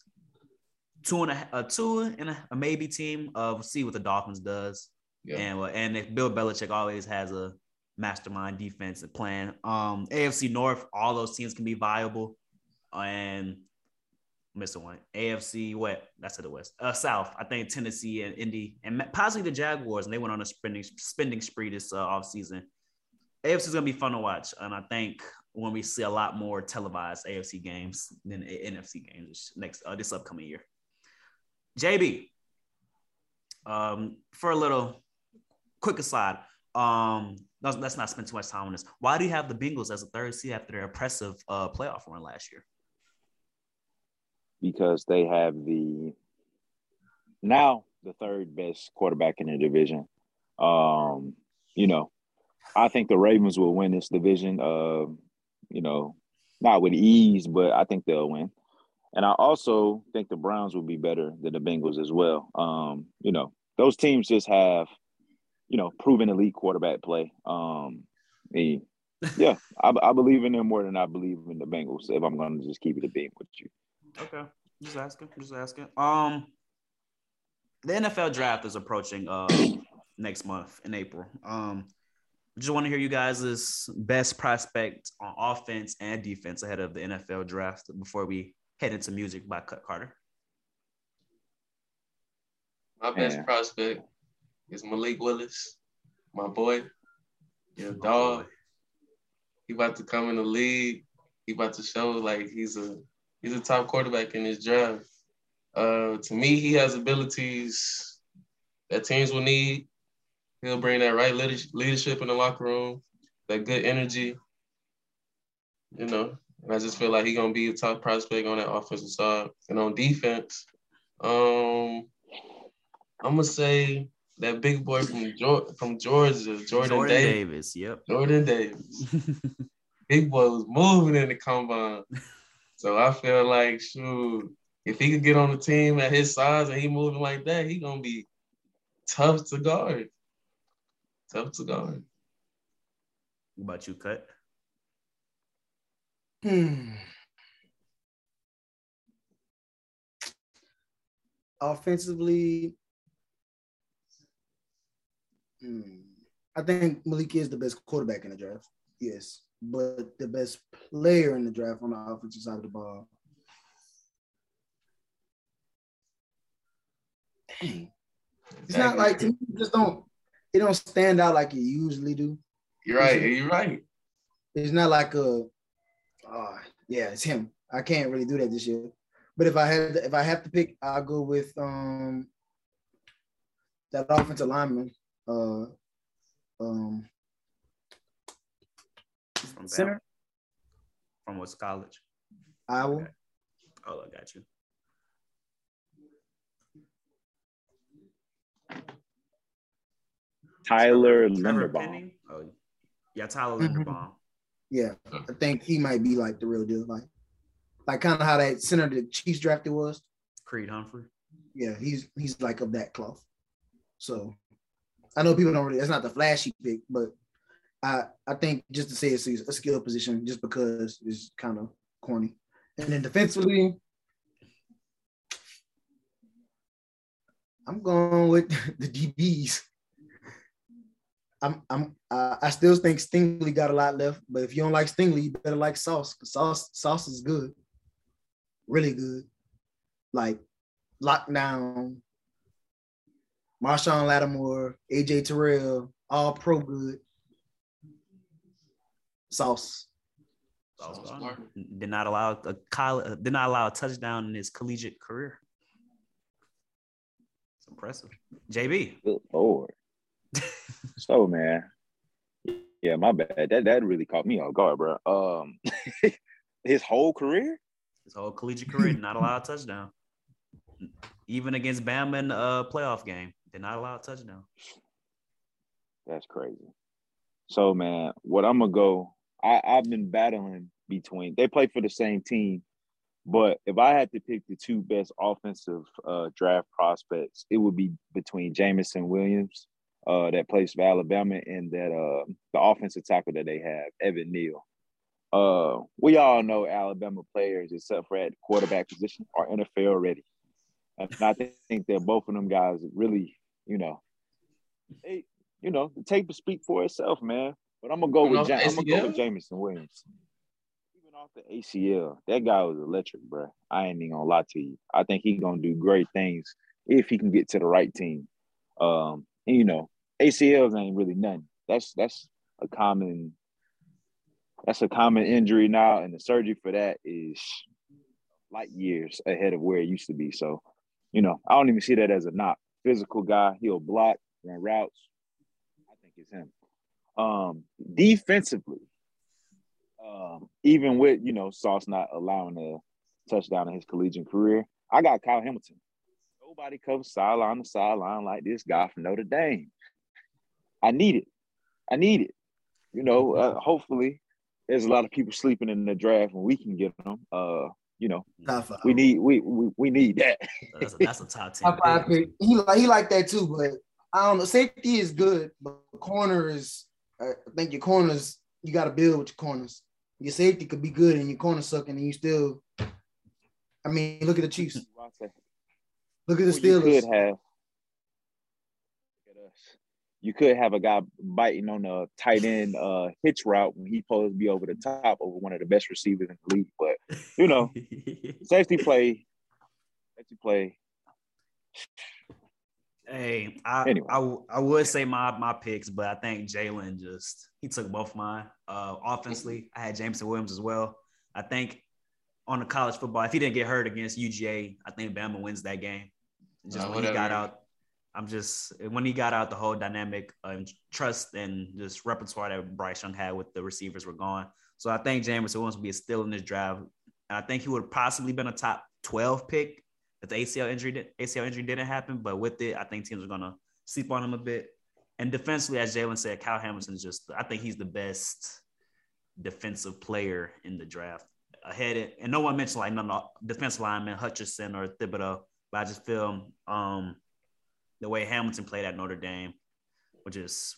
two and a, a two and a, a maybe team. Uh, we'll see what the Dolphins does. Yeah. And and if Bill Belichick always has a mastermind defensive plan. Um, AFC North, all those teams can be viable, and missing one. AFC what? That's to the west. Uh, South. I think Tennessee and Indy and possibly the Jaguars, and they went on a spending spending spree this uh, off season. AFC is gonna be fun to watch, and I think when we see a lot more televised AFC games than NFC games next uh, this upcoming year. JB, um, for a little quick aside, um, let's, let's not spend too much time on this. Why do you have the Bengals as a third seed after their impressive uh, playoff run last year? Because they have the now the third best quarterback in the division. Um, you know, I think the Ravens will win this division. Uh, you know, not with ease, but I think they'll win. And I also think the Browns will be better than the Bengals as well. Um, you know, those teams just have, you know, proven elite quarterback play. Um, yeah, I, I, believe in them more than I believe in the Bengals. If I'm going to just keep it a beam with you. Okay, just asking, just asking. Um, the NFL draft is approaching uh next month in April. Um, just want to hear you guys' best prospect on offense and defense ahead of the NFL draft before we head into music by Cut Carter. My best yeah. prospect is Malik Willis, my boy. Yeah, dog. Boy. He about to come in the league. He about to show like he's a he's a top quarterback in this draft. Uh, to me, he has abilities that teams will need. He'll bring that right leadership in the locker room, that good energy. You know, and I just feel like he's gonna be a top prospect on that offensive side. And on defense, um, I'm gonna say that big boy from Georgia, from Georgia, Jordan, Jordan Davis. Davis. Yep. Jordan Davis. big boy was moving in the combine. So I feel like shoot, if he could get on the team at his size and he moving like that, he gonna be tough to guard. Tough to guard. What about you, cut? Hmm. Offensively, hmm, I think Malik is the best quarterback in the draft. Yes, but the best player in the draft on the offensive side of the ball. Dang. It's not like to me, just don't it don't stand out like it usually do. You're right. You're right. It's not like a uh, yeah, it's him. I can't really do that this year. But if I had to, if I have to pick, I'll go with um that offensive lineman. Uh um from center. From what college? Iowa. Okay. Oh, I got you. Tyler Linderbaum. Oh, yeah, Tyler mm-hmm. Linderbaum. Yeah, I think he might be like the real deal. Like, like kind of how that center the Chiefs drafted was. Creed Humphrey. Yeah, he's he's like of that cloth. So I know people don't really. That's not the flashy pick, but I I think just to say it's a skill position, just because it's kind of corny. And then defensively, I'm going with the DBs. I'm I'm uh, I still think Stingley got a lot left, but if you don't like Stingley, you better like Sauce because Sauce Sauce is good, really good. Like lockdown, Marshon Lattimore, AJ Terrell, all pro good. Sauce. Sauce did not allow a college, did not allow a touchdown in his collegiate career. It's impressive. JB. Good lord. so man, yeah, my bad. That that really caught me off guard, bro. Um, his whole career, his whole collegiate career, not allow a touchdown. Even against Bama in the uh, playoff game, did not allow a touchdown. That's crazy. So man, what I'm gonna go. I I've been battling between. They play for the same team, but if I had to pick the two best offensive uh, draft prospects, it would be between Jameson Williams uh, that plays for Alabama and that uh, the offensive tackle that they have, Evan Neal. Uh, we all know Alabama players, except for at quarterback position, are NFL ready. And I think that both of them guys really, you know, they, you know, the tape will speak for itself, man. But I'm gonna go with I'm gonna go with Jameson Williams. Even off the ACL, that guy was electric, bro. I ain't even gonna lie to you. I think he's gonna do great things if he can get to the right team. Um, and, you know, ACLs ain't really nothing. That's that's a common that's a common injury now, and the surgery for that is light years ahead of where it used to be. So, you know, I don't even see that as a knock. physical guy. He'll block, run routes. I think it's him. Um, defensively, um, even with you know Sauce not allowing a touchdown in his collegiate career, I got Kyle Hamilton. Nobody covers sideline to sideline like this guy from Notre Dame. I need it. I need it. You know, uh, hopefully there's a lot of people sleeping in the draft and we can get them. Uh, you know, we need we, we we need that. that's, a, that's a top ten. Top pick. He like he like that too, but I don't know. Safety is good, but corner is. I think your corners you got to build with your corners. Your safety could be good and your corner sucking, and you still. I mean, look at the Chiefs. Look at the Steelers. You could have you could have a guy biting on a tight end uh, hitch route when he's supposed to be over the top over one of the best receivers in the league. But you know, safety play, safety play. Hey, I, anyway. I I would say my my picks, but I think Jalen just he took both mine. Uh, offensively, I had Jameson Williams as well. I think on the college football, if he didn't get hurt against UGA, I think Bama wins that game. Just uh, when he got out, I'm just when he got out the whole dynamic and trust and just repertoire that Bryce Young had with the receivers were gone. So I think James Williams will be still in this draft. And I think he would have possibly been a top 12 pick if the ACL injury ACL injury didn't happen. But with it, I think teams are gonna sleep on him a bit. And defensively, as Jalen said, Kyle Hamilton is just I think he's the best defensive player in the draft. Ahead and no one mentioned like no, no defensive lineman Hutchinson or Thibodeaux, but I just feel um the way Hamilton played at Notre Dame, which is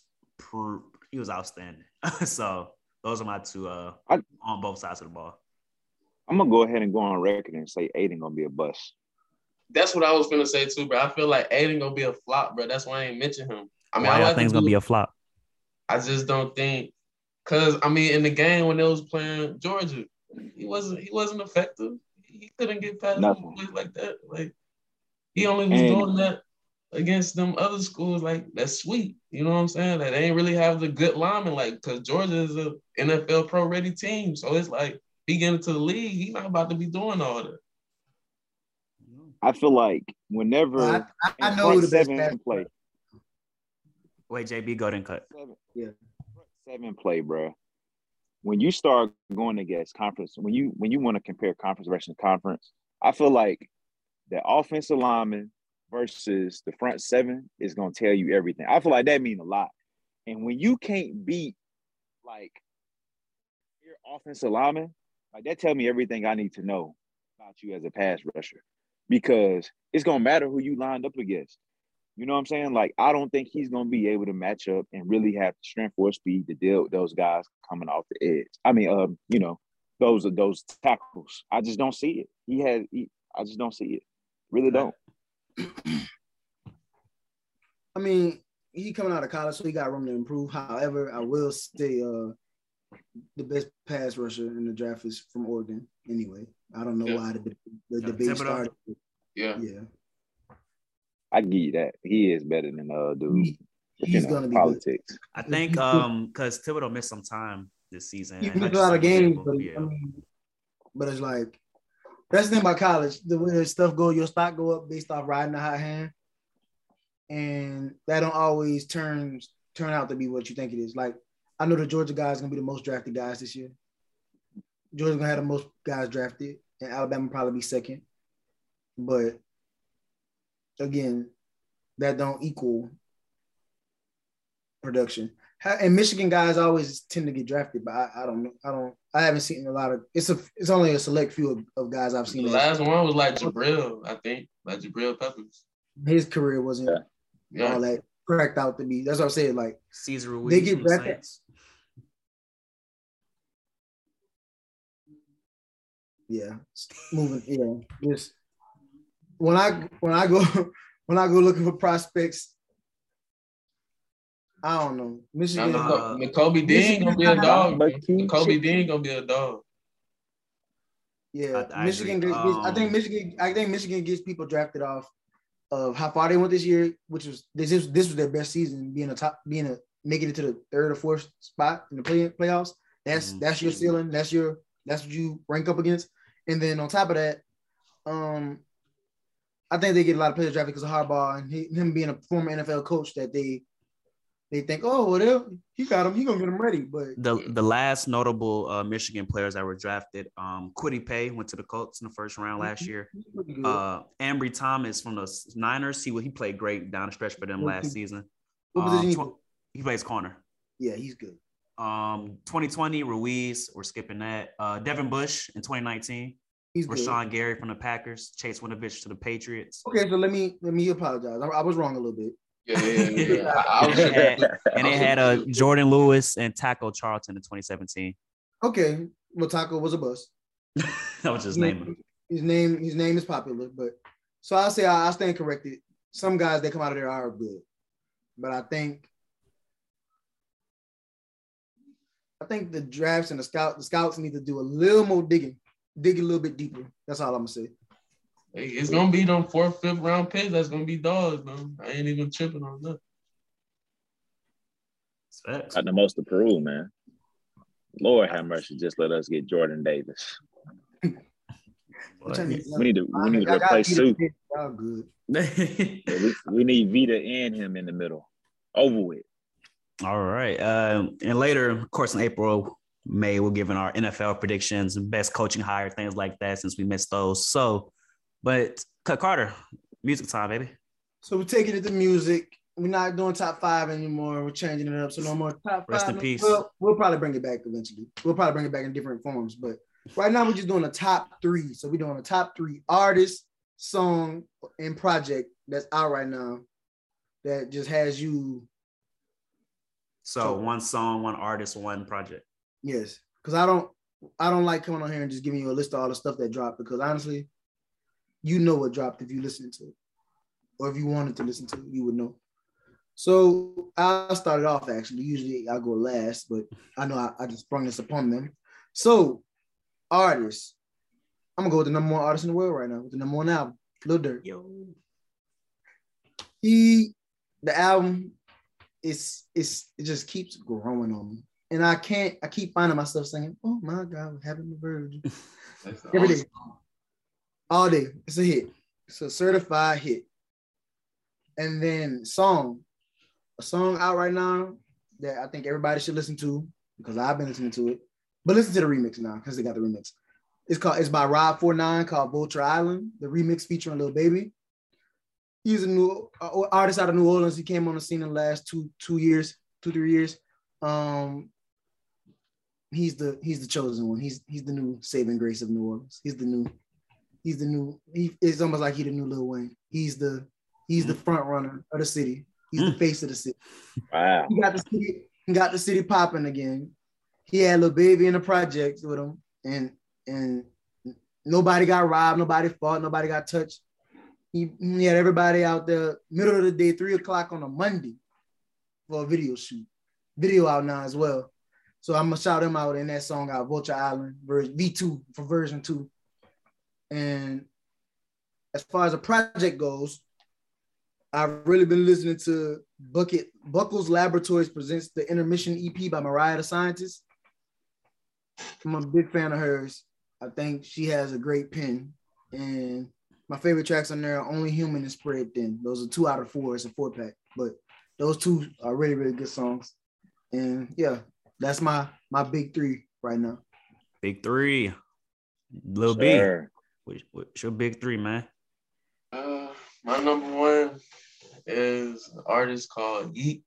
he was outstanding. so those are my two uh, I, on both sides of the ball. I'm gonna go ahead and go on record and say Aidan gonna be a bust. That's what I was gonna say too, bro. I feel like Aidan gonna be a flop, bro. That's why I ain't mention him. I mean, why I like think gonna be a flop. I just don't think, cause I mean, in the game when they was playing Georgia, he wasn't he wasn't effective. He couldn't get past like that. Like he only was and, doing that against them other schools, like that's sweet. You know what I'm saying? That they ain't really have the good linemen, like because Georgia is a NFL pro ready team. So it's like he get into the league, he not about to be doing all that. I feel like whenever well, I, I, I know the best seven play. Wait, JB, go ahead and cut. Seven, yeah, seven play, bro. When you start going against conference, when you when you want to compare conference versus conference, I feel like the offensive lineman versus the front seven is gonna tell you everything. I feel like that means a lot. And when you can't beat like your offensive lineman, like that tell me everything I need to know about you as a pass rusher. Because it's gonna matter who you lined up against. You know what I'm saying? Like, I don't think he's gonna be able to match up and really have the strength or speed to deal with those guys coming off the edge. I mean, um, you know, those are those tackles. I just don't see it. He has. He, I just don't see it. Really don't. I mean, he coming out of college, so he got room to improve. However, I will say uh the best pass rusher in the draft is from Oregon. Anyway, I don't know Yeah. why the, the Yeah, debate started. Yeah. Yeah, I give you that. He is better than uh dude. He- he's you know, gonna be good. politics. I think um because Thibodeaux missed some time this season. He and missed a lot of games, but yeah. I mean, but it's like that's the thing about college. The way that stuff go, your stock go up based off riding the hot hand, and that don't always turn turn out to be what you think it is. Like I know the Georgia guys is gonna be the most drafted guys this year. Georgia's gonna have the most guys drafted, and Alabama probably be second. But again, that don't equal production. And Michigan guys always tend to get drafted, but I, I don't know. I don't. I haven't seen a lot of. It's a. It's only a select few of, of guys I've The seen. that last one was like Jabril, I think, like Jabril Peppers. His career wasn't Yeah. Yeah. all that cracked out to be. That's what I'm saying. Like Cesar Ruiz They get from the drafted- yeah, moving. Yeah, just when I when I go when I go looking for prospects, I don't know. Now, Michigan. Uh, Nicole- Kobe Dean gonna be a dog. Kobe Dean gonna be a dog. Yeah, I- I Michigan. agree. Gets, I Um, think Michigan. I think Michigan gets people drafted off of how far they went this year, which was this is this was their best season, being a top, being a making it to the third or fourth spot in the play playoffs. That's Mhm. that's your ceiling. That's your that's what you rank up against. And then on top of that, um, I think they get a lot of players drafted because of Harbaugh and he, him being a former NFL coach that they they think, oh, whatever, he got him, he gonna get him ready. But The the last notable uh, Michigan players that were drafted, um, Kwity Paye went to the Colts in the first round last year. he's. Uh, Ambry Thomas from the Niners, he he played great down the stretch for them last season. what um, tw- He plays corner. Yeah, he's good. Um, 2020 Ruiz, we're skipping that. Uh, Devin Bush in 2019. He's good. Gary from the Packers. Chase Winovich to the Patriots. Okay, so let me let me apologize. I, I was wrong a little bit. Yeah, yeah, yeah. yeah. I, I was And they had, and they had was- uh, Jourdan Lewis and Taco Charlton in 2017. Okay, well, Taco was a bust. that was his name. His name, his name is popular, but so I'll say I, I stand corrected. Some guys that come out of there are good, but I think I think the drafts and the scout the scouts need to do a little more digging, dig a little bit deeper. That's all I'm gonna say. Hey, it's gonna be them fourth, fifth round picks. That's gonna be dogs, man. I ain't even tripping on that. Facts. Got the most to prove, man. Lord have mercy, just let us get Jordan Davis. I'm telling you, We need to we need to replace Peter Sue. Pitt. Y'all good. Yeah, we, we need Vita and him in the middle. Over with. All right. Um, and later, of course, in April, May, we're giving our NFL predictions, best coaching hire, things like that, since we missed those. So, but Cut Carter, music time, baby. So we're taking it to music. We're not doing top five anymore. We're changing it up. So no more top Rest five. in peace. Well, we'll probably bring it back eventually. We'll probably bring it back in different forms. But right now we're just doing a top three. So we're doing a top three artist, song, and project that's out right now that just has you. So, one song, one artist, one project. Yes. Because I don't I don't like coming on here and just giving you a list of all the stuff that dropped because honestly, you know what dropped if you listen to it. Or if you wanted to listen to it, you would know. So I started off actually. Usually I go last, but I know I, I just sprung this upon them. So artists. I'm gonna go with the number one artist in the world right now, with the number one album, Lil Durk. Yo. He the album is is it just keeps growing on me. And I can't I keep finding myself singing, Oh my God, we're having the virgin. That's Every day. awesome. All day. It's a hit. It's a certified hit. And then song, a song out right now that I think everybody should listen to because I've been listening to it. But listen to the remix now because they got the remix. It's called it's by Rob 49 called Vulture Island. The remix featuring Lil Baby. He's a new uh, artist out of New Orleans. He came on the scene in the last two two years, two three years. Um, he's the he's the chosen one. He's he's the new saving grace of New Orleans. He's the new he's the new he it's almost like he the new Lil Wayne. He's the He's the front runner of the city. He's mm. the face of the city. Wow. He got the city, he got the city popping again. He had a little baby in the projects with him, and and nobody got robbed, nobody fought, nobody got touched. He, he had everybody out there middle of the day, three o'clock on a Monday for a video shoot. Video out now as well. So I'm gonna shout him out in that song out, Vulture Island, V2 for version two. And as far as the project goes, I've really been listening to Bucket Buckles Laboratories presents the Intermission EP by Mariah the Scientist. I'm a big fan of hers. I think she has a great pen. And my favorite tracks on there are Only Human and Spread Thin. Those are two out of four. It's a four pack. But those two are really, really good songs. And yeah, that's my my big three right now. Big three. Lil sure. B. What's your big three, man? Uh, my number one is an artist called Yeat.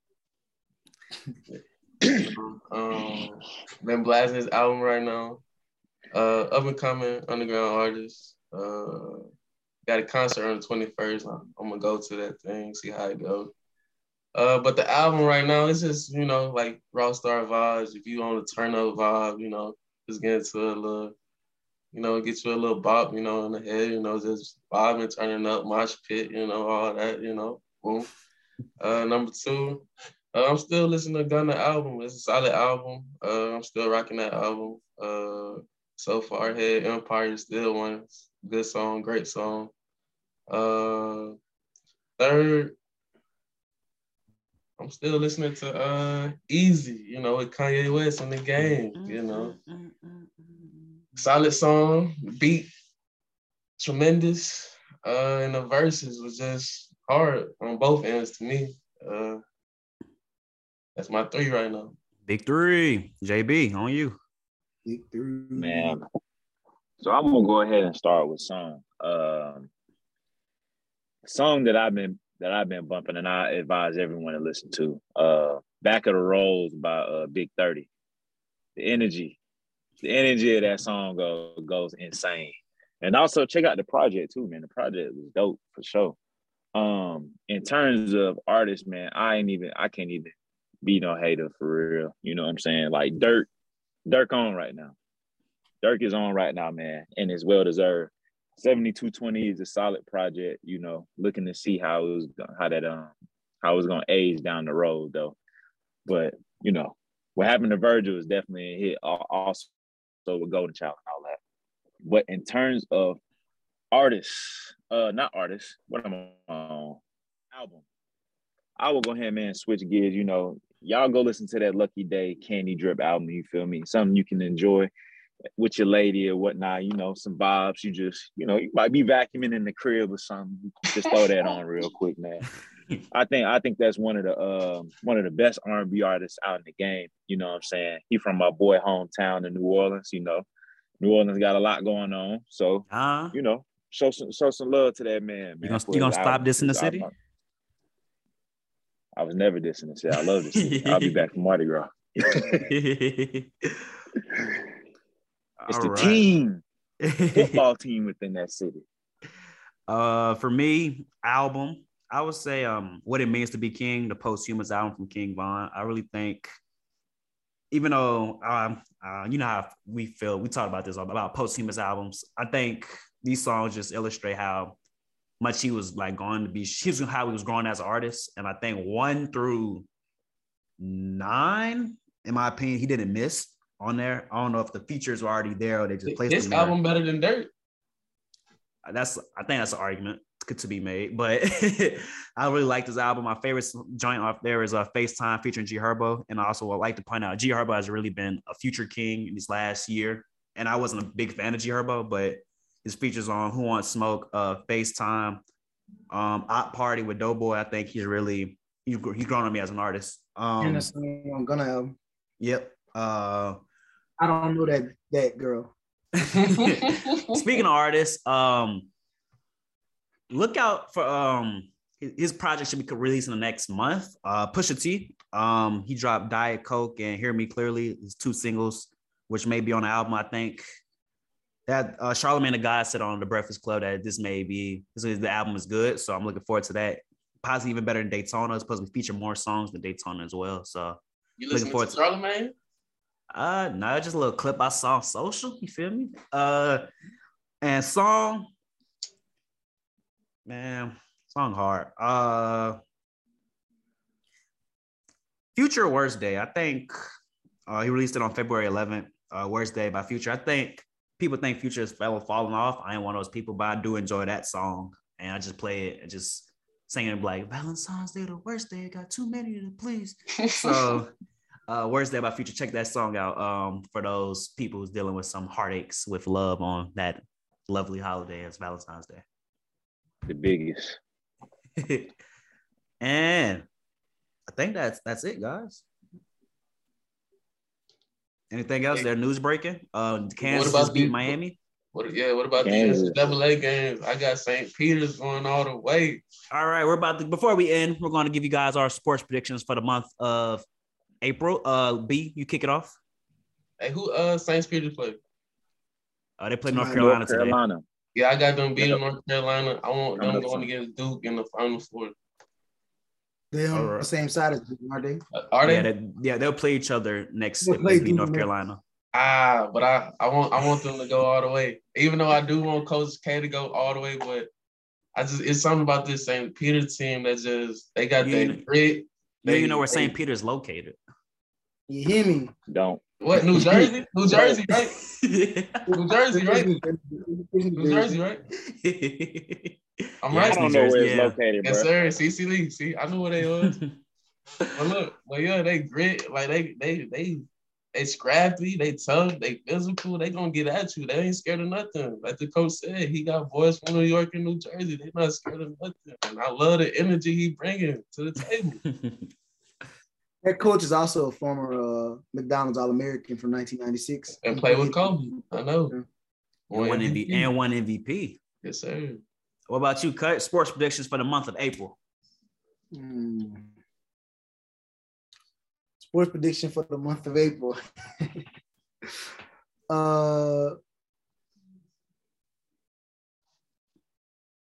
um, been blasting his album right now. Uh, up and coming underground artist. Uh, got a concert on the 21st. I'm, I'm, gonna go to that thing, see how it goes. Uh, but the album right now is just, you know, like rock star vibes. If you on a turn up vibe, you know, just get into a little, you know, get you a little bop, you know, in the head, you know, just vibing, turning up, mosh pit, you know, all that, you know, boom. Uh, number two, uh, I'm still listening to Gunna album. It's a solid album. Uh, I'm still rocking that album. Uh, so far ahead, Empire is still one good song, great song. Uh, third, I'm still listening to uh Eazy, you know, with Kanye West in the game, you know. Solid song, beat tremendous. Uh and the verses was just hard on both ends to me. Uh that's my three right now. Big three. JB, on you. Big three. Man. So I'm gonna go ahead and start with song. Um song that I've been that I've been bumping and I advise everyone to listen to. Uh Back of the Rolls by uh Big 30. The energy, the energy of that song goes goes insane. And also check out the project too, man. The project was dope for sure. Um, in terms of artists, man, I ain't even I can't even be no hater for real. You know what I'm saying? Like Durk, Durk on right now. Durk is on right now, man, and it's well deserved. 7220 is a solid project, you know, looking to see how it was how that um how it was gonna age down the road though. But you know, what happened to Virgil is definitely a hit also with Golden Child and all that. But in terms of artists, uh not artists, what am I on? Album. I will go ahead, man, switch gears. You know, y'all go listen to that Lucky Daye Candy Drip album. You feel me? Something you can enjoy with your lady or whatnot, you know, some vibes. You just, you know, you might be vacuuming in the crib or something. Just throw that on real quick, man. I think I think that's one of the uh, one of the best R and B artists out in the game. You know what I'm saying? He from my boy hometown in New Orleans. You know, New Orleans got a lot going on, so uh-huh. you know, show some show some love to that man. man you gonna, you gonna stop this in the city? I, I was never dissing the city. I love this. I'll be back from Mardi Gras. It's All the right. team, football team within that city. Uh, for me, album, I would say um, what it means to be king, the posthumous album from King Von. I really think, even though um, uh, you know how we feel, we talked about this about posthumous albums. I think these songs just illustrate how much he was like going to be. He's how he was growing as an artist, and I think one through nine, in my opinion, he didn't miss on there. I don't know if the features were already there or they just placed this album better than Dirt. That's I think that's an argument to be made, but I really like this album. My favorite joint off there is uh, FaceTime featuring G Herbo, and also I like to point out G Herbo has really been a future king in this last year, and I wasn't a big fan of G Herbo, but his features on Who Wants Smoke, uh, FaceTime, um, Op Party with Doughboy. I think he's really he's, he's grown on me as an artist. Um, and I'm gonna album. Yep. Uh, I don't know that that girl. Speaking of artists, um, look out for um his project should be released in the next month. Uh, Pusha T, um, he dropped Diet Coke and Hear Me Clearly, his two singles, which may be on the album. I think that uh, Charlemagne the God said on the Breakfast Club that this may be this is, the album is good, so I'm looking forward to that. possibly even better than Daytona. It's supposed to feature more songs than Daytona as well. So you looking forward to Charlemagne? Uh, no, just a little clip I saw on social. You feel me? Uh, and song, man, song hard. Uh, Future Worst Day. I think uh, he released it on February 11th. Uh, Worst Day by Future. I think people think Future is fell falling off. I ain't one of those people, but I do enjoy that song, and I just play it and just singing like Valentine's Day, the worst day. Got too many to please. so, uh, Worst Day by Future. Check that song out. Um, for those people who's dealing with some heartaches with love on that lovely holiday as Valentine's Day. The biggest. and I think that's that's it, guys. Anything else? There news breaking. Uh, Kansas just beat Miami. What? Yeah. What about Kansas. the NCAA games? I got St. Peter's going all the way. All right, we're about to. Before we end, we're going to give you guys our sports predictions for the month of April. Uh, B, you kick it off. Hey, who? Uh, St. Peter's play? Uh, they play North Carolina, North Carolina. today. Yeah, I got them beating North Carolina. I want them going against Duke in the final four. They're on right. the same side as Duke, are they? Uh, are they? Yeah, they, yeah, they'll play each other next they'll play Duke North Carolina. Ah, but I, I want I want them to go all the way. Even though I do want Coach K to go all the way, but I just it's something about this St. Peter team that just they got that grit. They, you know where St. Peter's located. You hear me? Don't. What New Jersey? New Jersey, right? New Jersey, right? New Jersey, right? I'm yeah, right. I don't know where it's yeah. located, bro. Yes, sir. CC Lee. See, I know where they was. but look, but yeah, they grit. Like they, they, they, they scrappy. They tough. They physical. They gonna get at you. They ain't scared of nothing. Like the coach said, he got boys from New York and New Jersey. They not scared of nothing. And I love the energy he bringing to the table. That coach is also a former uh, McDonald's All American from 1996. And played with Kobe. I know. And one MVP. And one MVP. Yes, sir. What about you, Cut? Sports predictions for the month of April. Hmm. Sports prediction for the month of April. uh,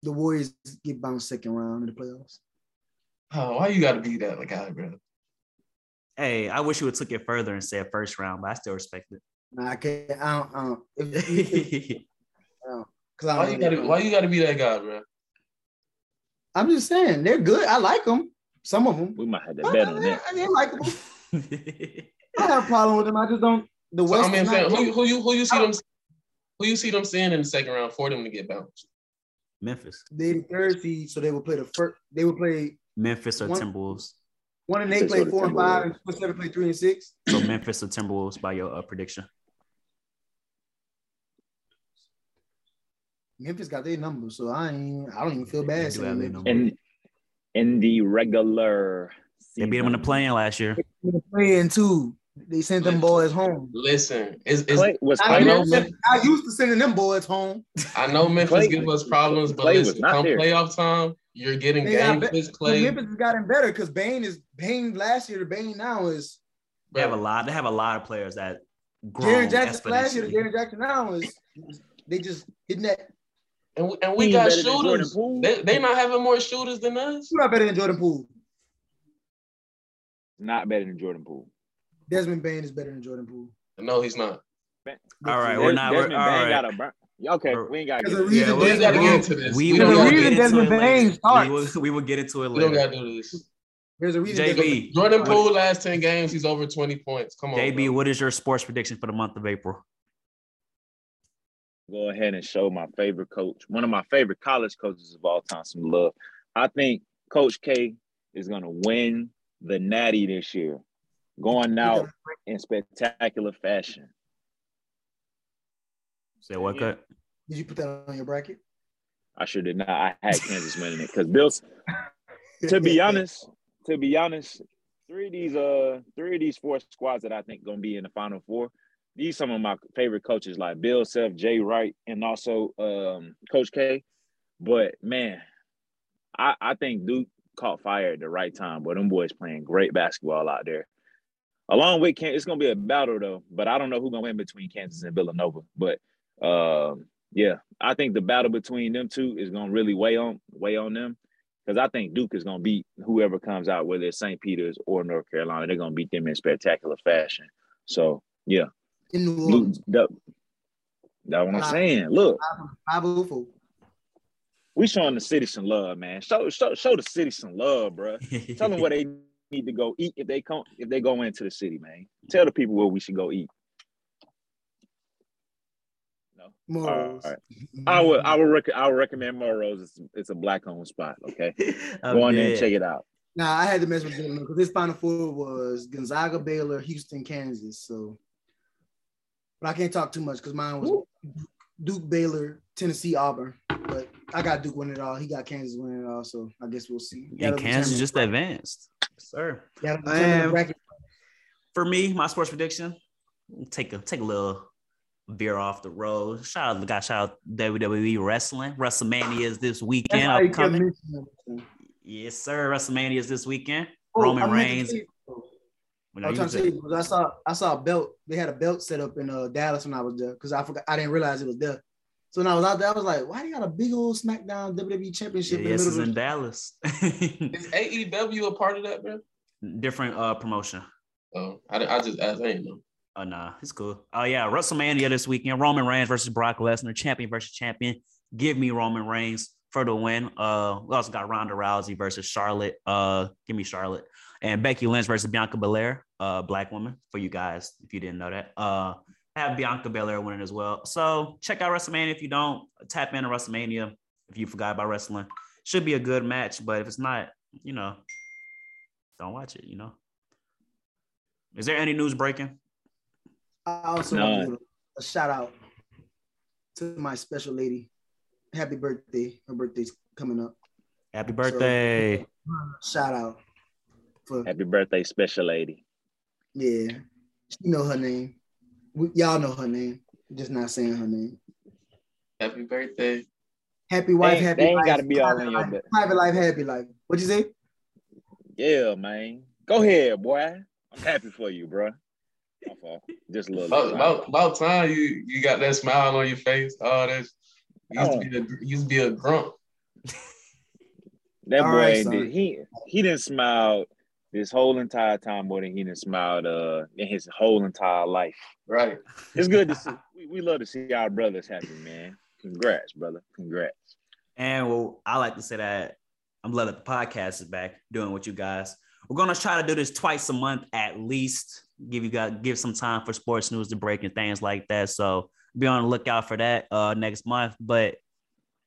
the Warriors get bounced second round in the playoffs. Oh, why you got to be that guy, bro? Hey, I wish you would took it further and said first round, but I still respect it. Nah, I can't. I don't. I don't. If, if, I don't why you gotta why you gotta be that guy, bro? I'm just saying they're good. I like them. Some of them. We might have to bet on that. I, I, like them. I have a problem with them. I just don't. The West. So, I mean, saying, who, who you who you see them who you see them seeing in the second round for them to get bounced? Memphis. They the third seed, so they will play the first. They will play Memphis or one, Timberwolves. One and they play four and five, and seven play three and six. So Memphis or Timberwolves by your uh, prediction. Memphis got their numbers, so I ain't. I don't even feel bad saying In in the regular, season. they beat them in the playing last year. Playing too. They sent them boys home. Listen, is is was I, know, I used to sending them boys home. I know Memphis Clay, give us problems, but listen, come there. playoff time, you're getting they games. Be- Clay. Memphis has gotten better because Bane is Bane last year. The Bane now is. They have a lot. They have a lot of players that. Jaren Jackson last year. Jaren Jackson now is. They just hitting that and we, and we got shooters. They, they not having more shooters than us. Who's not better than Jordan Poole? Not better than Jordan Poole. Desmond Bane is better than Jordan Poole. No, he's not. All right, we're not. Desmond we're, all right. Got a burn. Okay, we ain't got to get, yeah, we got to get into this. We, we, will get into it later. We will, we will get into it later. We don't got to do this. There's a reason. JB. Jordan Poole last 10 games, he's over 20 points. Come on. JB, bro. what is your sports prediction for the month of April? go ahead and show my favorite coach, one of my favorite college coaches of all time, some love. I think Coach K is going to win the Natty this year, going out in spectacular fashion. Say what cut? Did you put that on your bracket? I sure did not. I had Kansas winning it because Bills. To be honest, to be honest, three of these uh three of these four squads that I think gonna be in the final four these some of my favorite coaches like Bill Self, Jay Wright, and also um, Coach K. But man, I, I think Duke caught fire at the right time. But them boys playing great basketball out there. Along with Kansas, it's gonna be a battle though. But I don't know who's gonna win between Kansas and Villanova. But um, yeah, I think the battle between them two is gonna really weigh on weigh on them. because I think Duke is gonna beat whoever comes out, whether it's St. Peter's or North Carolina. They're gonna beat them in spectacular fashion. So yeah, in New Orleans. That's what I'm saying. Look, we showing the city some love, man. Show show show the city some love, bro. Tell them where they need to go eat if they come if they go into the city, man. Tell the people where we should go eat. No. All right. I would mm-hmm. I would rec- I would recommend Morrow's. It's, it's a black owned spot. Okay, go on there and check it out. Now I had to mess with them because this final four was Gonzaga, Baylor, Houston, Kansas. So, but I can't talk too much because mine was Ooh. Duke, Baylor, Tennessee, Auburn. But I got Duke winning it all. He got Kansas winning it all. So I guess we'll see. And Kansas just advanced, sir. Yeah. For me, my sports prediction: take a take a little veer off the road. Shout out, got shout out WWE wrestling. WrestleMania is this weekend upcoming. Yes, sir. WrestleMania is this weekend. Oh, Roman I Reigns. I was trying to say because I saw I saw a belt. They had a belt set up in uh, Dallas when I was there because I forgot I didn't realize it was there. So when I was out there, I was like, why do you got a big old SmackDown WWE Championship? Yeah, in, yes, in Dallas. is AEW a part of that, man? Different uh promotion. Oh, I, I just asked. I ain't know. Oh nah, it's cool. Oh yeah, WrestleMania this weekend. Roman Reigns versus Brock Lesnar, champion versus champion. Give me Roman Reigns for the win. Uh, we also got Ronda Rousey versus Charlotte. Uh, give me Charlotte and Becky Lynch versus Bianca Belair, uh, black woman for you guys if you didn't know that. Uh, have Bianca Belair winning as well. So check out WrestleMania if you don't. Tap into WrestleMania if you forgot about wrestling. Should be a good match, but if it's not, you know, don't watch it. You know. Is there any news breaking? I also want to give a shout out to my special lady. Happy birthday. Her birthday's coming up. Happy birthday. So, shout out. For, Happy birthday, special lady. Yeah. You know her name. We, y'all know her name. Just not saying her name. Happy birthday. Happy wife, they, happy they ain't life. gotta be all in your bed. Private life, happy life. What'd you say? Yeah, man. Go ahead, boy. I'm happy for you, bro. Just a little. About, about, about, time you you got that smile on your face. Oh, that's used oh. to be a used to be a grump. that All boy right, did he he didn't smile this whole entire time more than he didn't smile uh in his whole entire life. Right. It's good to see. We, we love to see our brothers happy, man. Congrats, brother. Congrats. And well, I like to say that I'm glad that the podcast is back doing what you guys. We're gonna try to do this twice a month at least give you guys give some time for sports news to break and things like that. So be on the lookout for that uh next month. But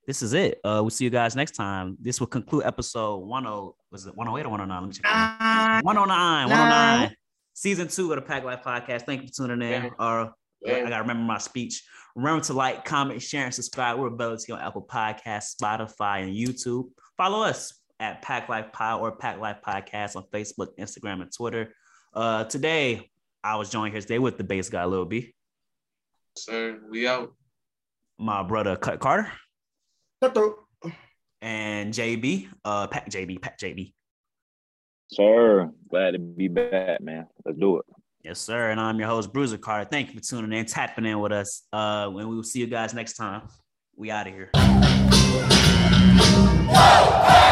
this is it. Uh we'll see you guys next time. This will conclude episode 10 was it 108 or 109? Let me check. Uh, 109, 109. Season two of the Pack Life Podcast. Thank you for tuning in. Uh I gotta remember my speech. Remember to like, comment, share, and subscribe. We're ability on Apple Podcasts, Spotify, and YouTube. Follow us at Pack Life Pod or Pack Life Podcast on Facebook, Instagram, and Twitter. Uh, today, I was joined here today with the bass guy, Lil B. Sir, we out. My brother, Cut Carter. Cutthroat. And JB, uh, Pack JB, Pack JB. Sir, glad to be back, man. Let's do it. Yes, sir. And I'm your host, Bruiser Carter. Thank you for tuning in, tapping in with us. Uh, when we will see you guys next time. We out of here.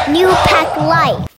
New Pack Life.